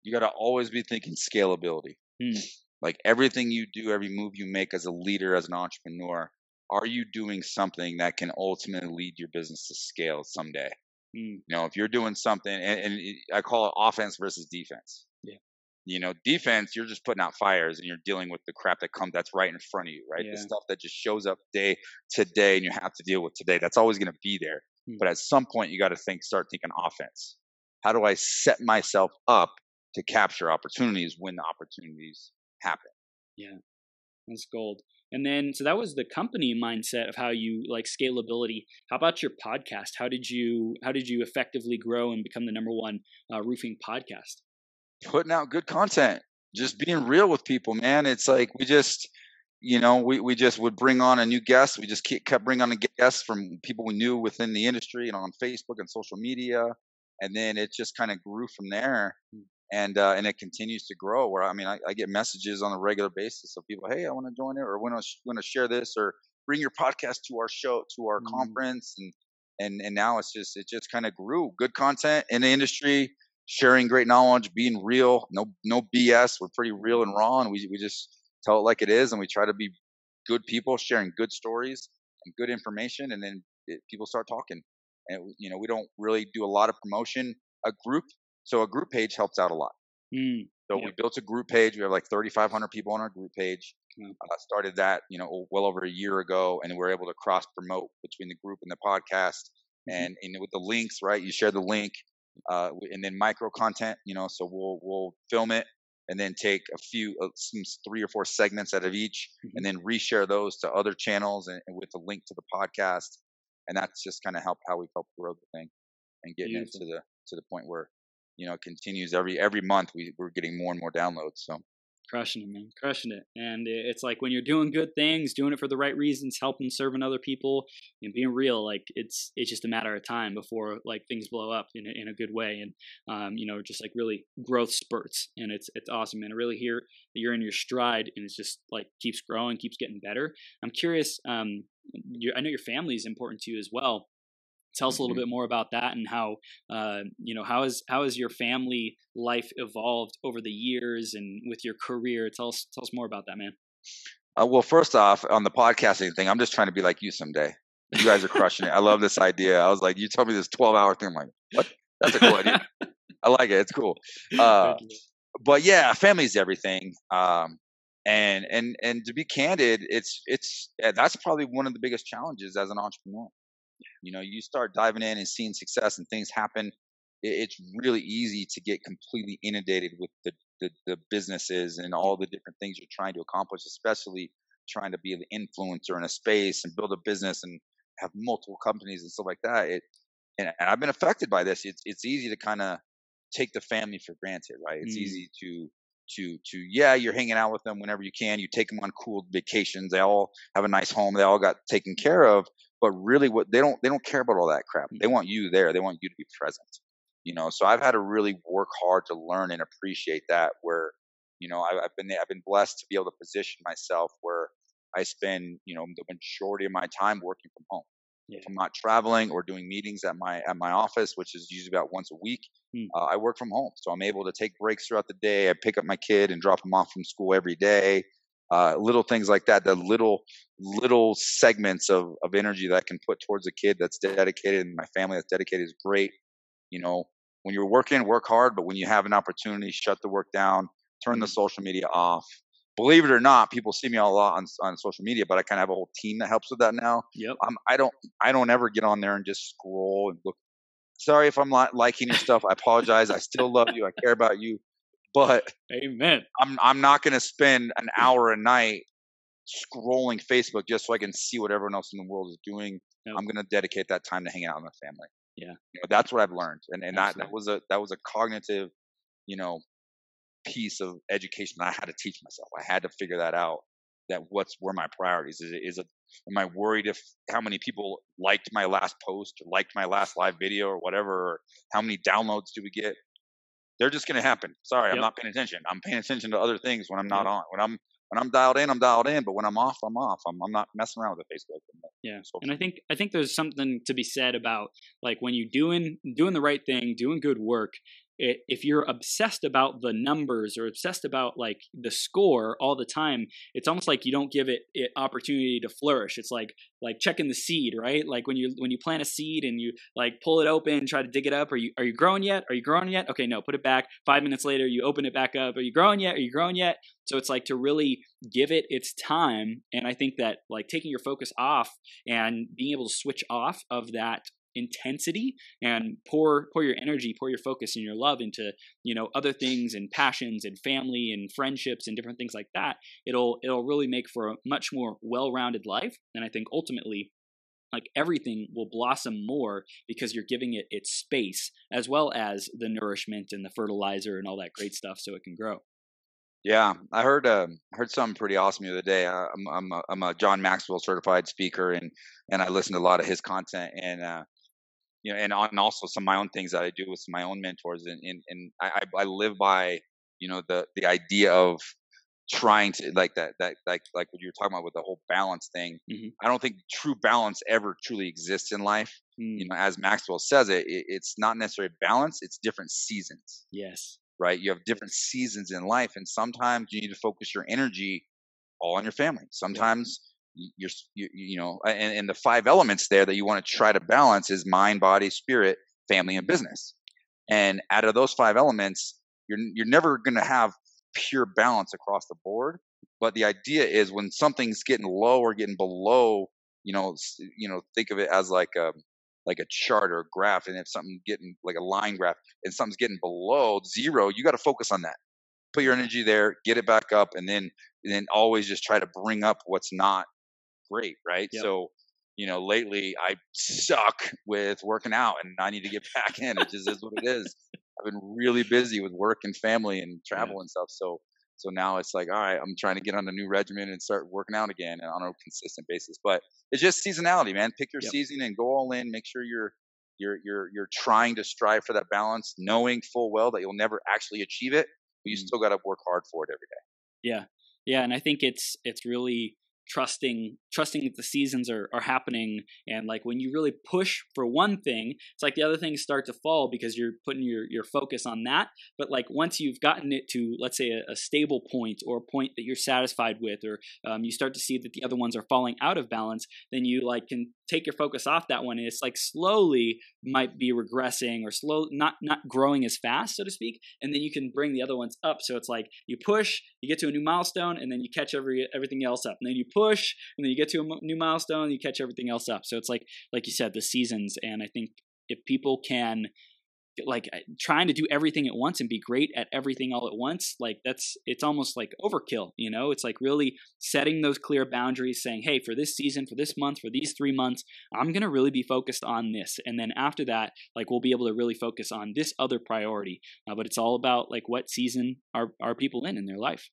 You got to always be thinking scalability. Hmm. Like everything you do, every move you make as a leader, as an entrepreneur, are you doing something that can ultimately lead your business to scale someday? Mm, You know, if you're doing something, and, and it- I call it offense versus defense. Yeah. You know, defense, you're just putting out fires and you're dealing with the crap that comes that's right in front of you, right? The stuff that just shows up day to day and you have to deal with today. That's always going to be there. Hmm. But at some point, you got to think, start thinking offense. How do I set myself up to capture opportunities when the opportunities happen? Yeah, that's gold. And then, so that was the company mindset of how you like scalability. How about your podcast? How did you how did you effectively grow and become the number one uh, roofing podcast? putting out good content, just being real with people, man. It's like we just, you know, we, we just would bring on a new guest. We just kept, bringing on a guest from people we knew within the industry and on Facebook and social media. And then it just kind of grew from there. And, uh, and it continues to grow where, I mean, I, I get messages on a regular basis of people, Hey, I want to join it or want to, want to share this or bring your podcast to our show, to our Mm. conference. And, and, and now it's just, it just kind of grew good content in the industry, sharing great knowledge, being real, no no BS. We're pretty real and raw, and we we just tell it like it is, and we try to be good people, sharing good stories and good information, and then it, people start talking. And you know, we don't really do a lot of promotion. A group, so a group page helps out a lot. Mm, So Yeah. we built a group page. We have like 3,500 people on our group page. Mm. Uh, started that, you know, well over a year ago, and we're able to cross promote between the group and the podcast. Mhm. And, and with the links, right? You share the link, uh, and then micro content, you know. So we'll we'll film it, and then take a few, uh, some three or four segments out of each, Mhm. and then reshare those to other channels, and, and with the link to the podcast. And that's just kind of help how we've helped grow the thing, and getting it to the to the point where you know, it continues every every month. We we're getting more and more downloads. So crushing it, man, crushing it. And it's like when you're doing good things, doing it for the right reasons, helping, serving other people, and being real. Like it's it's just a matter of time before like things blow up in a, in a good way, and um, you know, just like really growth spurts. And it's it's awesome, and I really hear you're in your stride, and it's just like keeps growing, keeps getting better. I'm curious. Um, your, I know your family is important to you as well. Tell us a little Mhm. bit more about that and how uh, you know how is how has your family life evolved over the years and with your career. Tell us tell us more about that, man. Uh, well, first off, on the podcasting thing, I'm just trying to be like you someday. You guys are crushing it. I love this idea. I was like, you told me this 12 hour thing. I'm like, what? That's a cool idea. I like it. It's cool. Uh, but yeah, family's everything. Um, and and and to be candid, it's it's that's probably one of the biggest challenges as an entrepreneur. You know, you start diving in and seeing success and things happen. It's really easy to get completely inundated with the, the the businesses and all the different things you're trying to accomplish, especially trying to be an influencer in a space and build a business and have multiple companies and stuff like that. It and, and I've been affected by this. It's it's easy to kind of take the family for granted, right? It's Mm. easy to to to yeah, you're hanging out with them whenever you can. You take them on cool vacations. They all have a nice home. They all got taken care of. But really, what they don't they don't care about all that crap. Hmm. They want you there. They want you to be present. You know. So I've had to really work hard to learn and appreciate that. Where you know I, I've been I've been blessed to be able to position myself where I spend you know the majority of my time working from home. Yeah. If I'm not traveling or doing meetings at my at my office, which is usually about once a week, Hmm. uh, I work from home, so I'm able to take breaks throughout the day. I pick up my kid and drop him off from school every day. Uh, little things like that, the little little segments of of energy that I can put towards a kid that's dedicated and my family that's dedicated is great. You know, when you're working, work hard, but when you have an opportunity, shut the work down, turn the Mm. social media off. Believe it or not, people see me a lot on on social media, but I kind of have a whole team that helps with that now. Yep. I'm, I don't I don't ever get on there and just scroll and look. Sorry if I'm not liking your stuff. I apologize. I still love you. I care about you, but Amen. I'm I'm not going to spend an hour a night scrolling Facebook just so I can see what everyone else in the world is doing. I'm going to dedicate that time to hang out with my family. Yeah. you know, that's what I've learned, and and that that was a that was a cognitive, you know, piece of education I had to teach myself. I had to figure that out. That what's where my priorities is. It, is it am I worried if how many people liked my last post or liked my last live video or whatever? Or how many downloads do we get? they're just going to happen. Sorry, yep. I'm not paying attention. I'm paying attention to other things when I'm not yep. on. When I'm when I'm dialed in, I'm dialed in. But when I'm off, I'm off. I'm, I'm not messing around with the Facebook. yeah, and I think I think there's something to be said about like when you're doing doing the right thing, doing good work, if you're obsessed about the numbers or obsessed about like the score all the time it's almost like you don't give it, it opportunity to flourish. It's like like checking the seed right? Like when you when you plant a seed and you like pull it open try to dig it up are you are you growing yet? Are you growing yet? Okay no put it back. Five minutes later you open it back up. Are you growing yet? Are you growing yet? So it's like to really give it its time and i think that like taking your focus off and being able to switch off of that intensity and pour pour your energy pour your focus and your love into you know other things and passions and family and friendships and different things like that it'll it'll really make for a much more well-rounded life and i think ultimately like everything will blossom more because you're giving it its space as well as the nourishment and the fertilizer and all that great stuff so it can grow yeah, I heard uh, heard something pretty awesome the other day. I'm I'm a, I'm a John Maxwell certified speaker, and and I listen to a lot of his content. And uh, you know, and, and also some of my own things that I do with my own mentors, and and, and I, I live by you know the the idea of trying to like that that like like what you were talking about with the whole balance thing. Mm-hmm. I don't think true balance ever truly exists in life. Mm. You know, as Maxwell says it, it, it's not necessarily balance; it's different seasons. Yes. Right. You have different seasons in life, and sometimes you need to focus your energy all on your family. Sometimes you're you, you know and, and the five elements there that you want to try to balance is mind body spirit family and business. And out of those five elements you're you're never going to have pure balance across the board but the idea is when something's getting low or getting below you know you know think of it as like a like a chart or a graph and if something getting like a line graph and something's getting below zero you got to focus on that. Put your energy there get it back up and then and then always just try to bring up what's not great, right? Yep. So, you know, lately I suck with working out and I need to get back in. It just is what it is. I've been really busy with work and family and travel yeah. and stuff. So, so now it's like, all right, I'm trying to get on a new regimen and start working out again on a consistent basis. But it's just seasonality, man. Pick your yep. season and go all in. Make sure you're you're you're you're trying to strive for that balance, knowing full well that you'll never actually achieve it, but you mm-hmm. still got to work hard for it every day. Yeah, yeah, and I think it's it's really trusting trusting that the seasons are, are happening. And like when you really push for one thing it's like the other things start to fall because you're putting your, your focus on that. But like once you've gotten it to let's say a, a stable point or a point that you're satisfied with or um, you start to see that the other ones are falling out of balance then you like can take your focus off that one and it's like slowly might be regressing or slow not not growing as fast so to speak and then you can bring the other ones up. So it's like you push you get to a new milestone and then you catch every everything else up. And then you push and then you get to a new milestone and you catch everything else up. So it's like like you said the seasons and i think if people can like trying to do everything at once and be great at everything all at once like that's it's almost like overkill you know it's like really setting those clear boundaries saying hey for this season for this month for these 3 months I'm going to really be focused on this and then after that like we'll be able to really focus on this other priority uh, but it's all about like what season are are people in in their life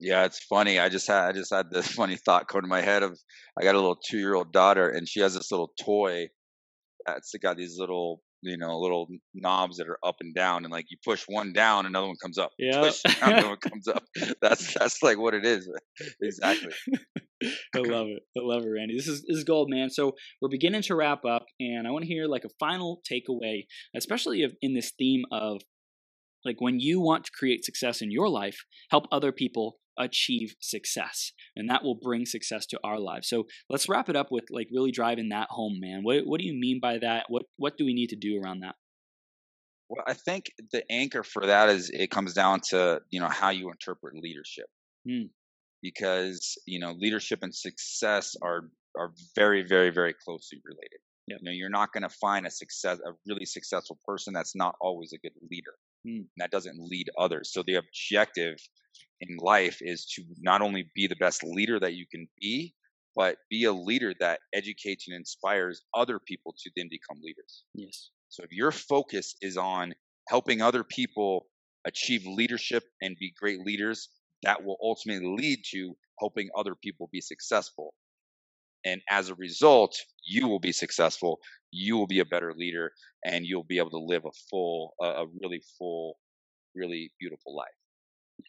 yeah, it's funny. I just had I just had this funny thought come to my head of I got a little two year old daughter and she has this little toy that's got these little you know little knobs that are up and down and like you push one down another one comes up. Yeah push down, another one comes up. That's that's like what it is. Exactly. I love it. I love it randy. This is this is gold man. So we're beginning to wrap up and i want to hear like a final takeaway especially in this theme of like when you want to create success in your life help other people achieve success and that will bring success to our lives. So let's wrap it up with like really driving that home man. What, what do you mean by that? What what do we need to do around that? Well i think the anchor for that is it comes down to you know how you interpret leadership. Hmm. because you know leadership and success are are very very very closely related. Yep. you know you're not going to find a success a really successful person that's not always a good leader. Hmm. that doesn't lead others. So the objective in life is to not only be the best leader that you can be, but be a leader that educates and inspires other people to then become leaders. Yes. So if your focus is on helping other people achieve leadership and be great leaders, that will ultimately lead to helping other people be successful. And as a result, you will be successful. You will be a better leader, and you'll be able to live a full, a really full really beautiful life.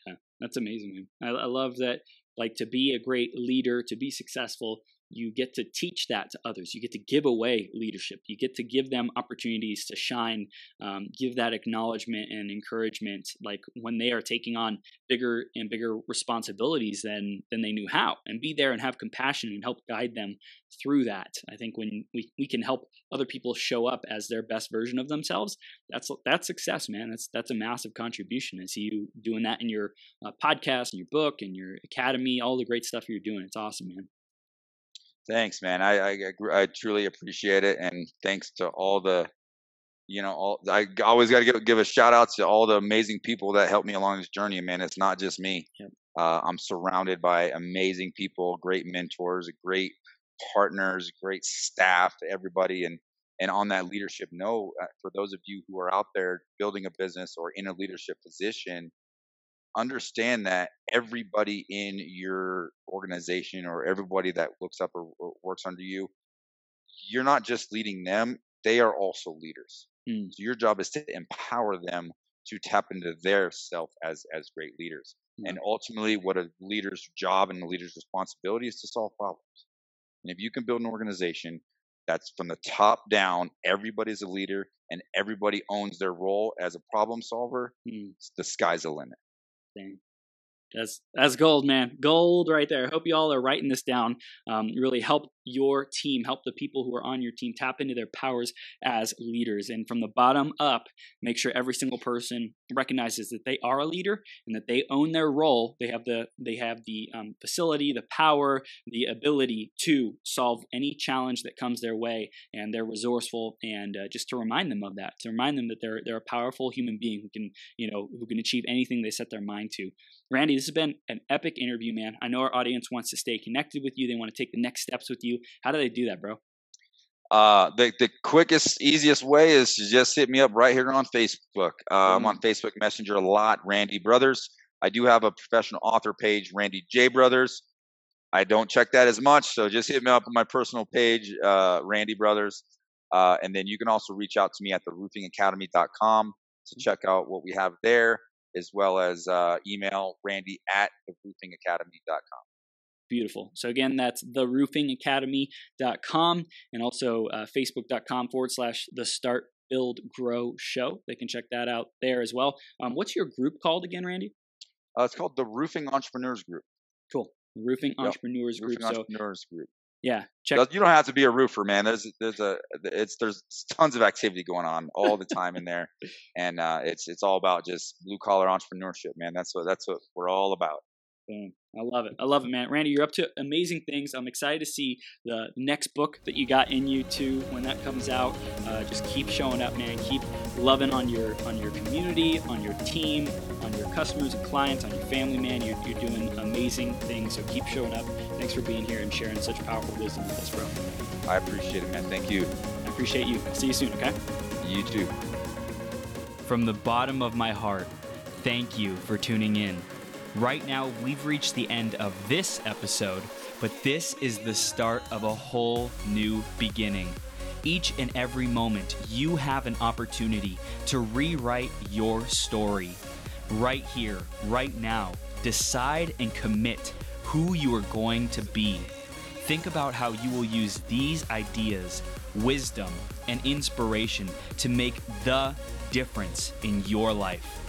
Yeah, that's amazing. I, I love that. Like to be a great leader, to be successful, you get to teach that to others. You get to give away leadership. You get to give them opportunities to shine, um, give that acknowledgement and encouragement, like when they are taking on bigger and bigger responsibilities than than they knew how, and be there and have compassion and help guide them through that. I think when we, we can help other people show up as their best version of themselves, that's that's success, man. That's that's a massive contribution. I see you doing that in your uh, podcast, and your book, and your academy, all the great stuff you're doing. It's awesome, man. Thanks, man. I, I I truly appreciate it, and thanks to all the, you know, all I always got to give give a shout out to all the amazing people that helped me along this journey. Man, it's not just me. Yep. Uh, I'm surrounded by amazing people, great mentors, great partners, great staff, everybody, and and on that leadership note, uh, for those of you who are out there building a business or in a leadership position, understand that everybody in your organization or everybody that looks up or, or works under you, you're not just leading them, they are also leaders. Mm. So your job is to empower them to tap into their self as as great leaders. Mm. And ultimately what a leader's job and a leader's responsibility is to solve problems. And if you can build an organization that's from the top down, everybody's a leader and everybody owns their role as a problem solver, mm. the sky's the limit thing. That's that's gold, man. Gold right there. I hope you all are writing this down. Um, really help your team, help the people who are on your team tap into their powers as leaders. And from the bottom up, make sure every single person recognizes that they are a leader and that they own their role. They have the they have the um, facility, the power, the ability to solve any challenge that comes their way, and they're resourceful. And uh, just to remind them of that, to remind them that they're they're a powerful human being who can you know who can achieve anything they set their mind to. Randy, this has been an epic interview, man. I know our audience wants to stay connected with you. They want to take the next steps with you. How do they do that, bro? Uh, the the quickest, easiest way is to just hit me up right here on Facebook. Uh, I'm on Facebook Messenger a lot, Randy Brothers. I do have a professional author page, Randy J Brothers. I don't check that as much, so just hit me up on my personal page, uh, Randy Brothers. Uh, and then you can also reach out to me at the roofingacademy.com to check out what we have there, as well as uh, email randy at the roofingacademy.com. Beautiful. So again, that's theroofingacademy.com and also uh, facebook.com forward slash the start build grow show. They can check that out there as well. Um, what's your group called again, Randy? Uh, it's called the Roofing Entrepreneurs Group. Cool. Roofing yep. Entrepreneurs Roofing Group. Entrepreneurs so, Group. Yeah, check. You don't have to be a roofer, man. There's there's a it's there's tons of activity going on all the time in there, and uh, it's it's all about just blue collar entrepreneurship, man. That's what that's what we're all about. Boom. I love it. I love it, man. Randy, you're up to amazing things. I'm excited to see the next book that you got in you too when that comes out. Uh, just keep showing up, man. Keep loving on your on your community, on your team, on your customers and clients, on your family, man. You're, you're doing amazing things. So keep showing up. Thanks for being here and sharing such powerful wisdom with us, bro. I appreciate it, man. Thank you. I appreciate you. See you soon, okay? You too. From the bottom of my heart, thank you for tuning in. Right now, we've reached the end of this episode, but this is the start of a whole new beginning. Each and every moment, you have an opportunity to rewrite your story. Right here, right now, decide and commit who you are going to be. Think about how you will use these ideas, wisdom, and inspiration to make the difference in your life.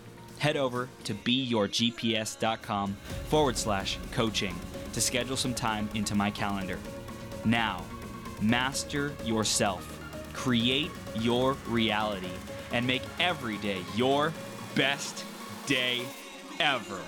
head over to beyourgps.com forward slash coaching to schedule some time into my calendar. Now, master yourself, create your reality, and make every day your best day ever.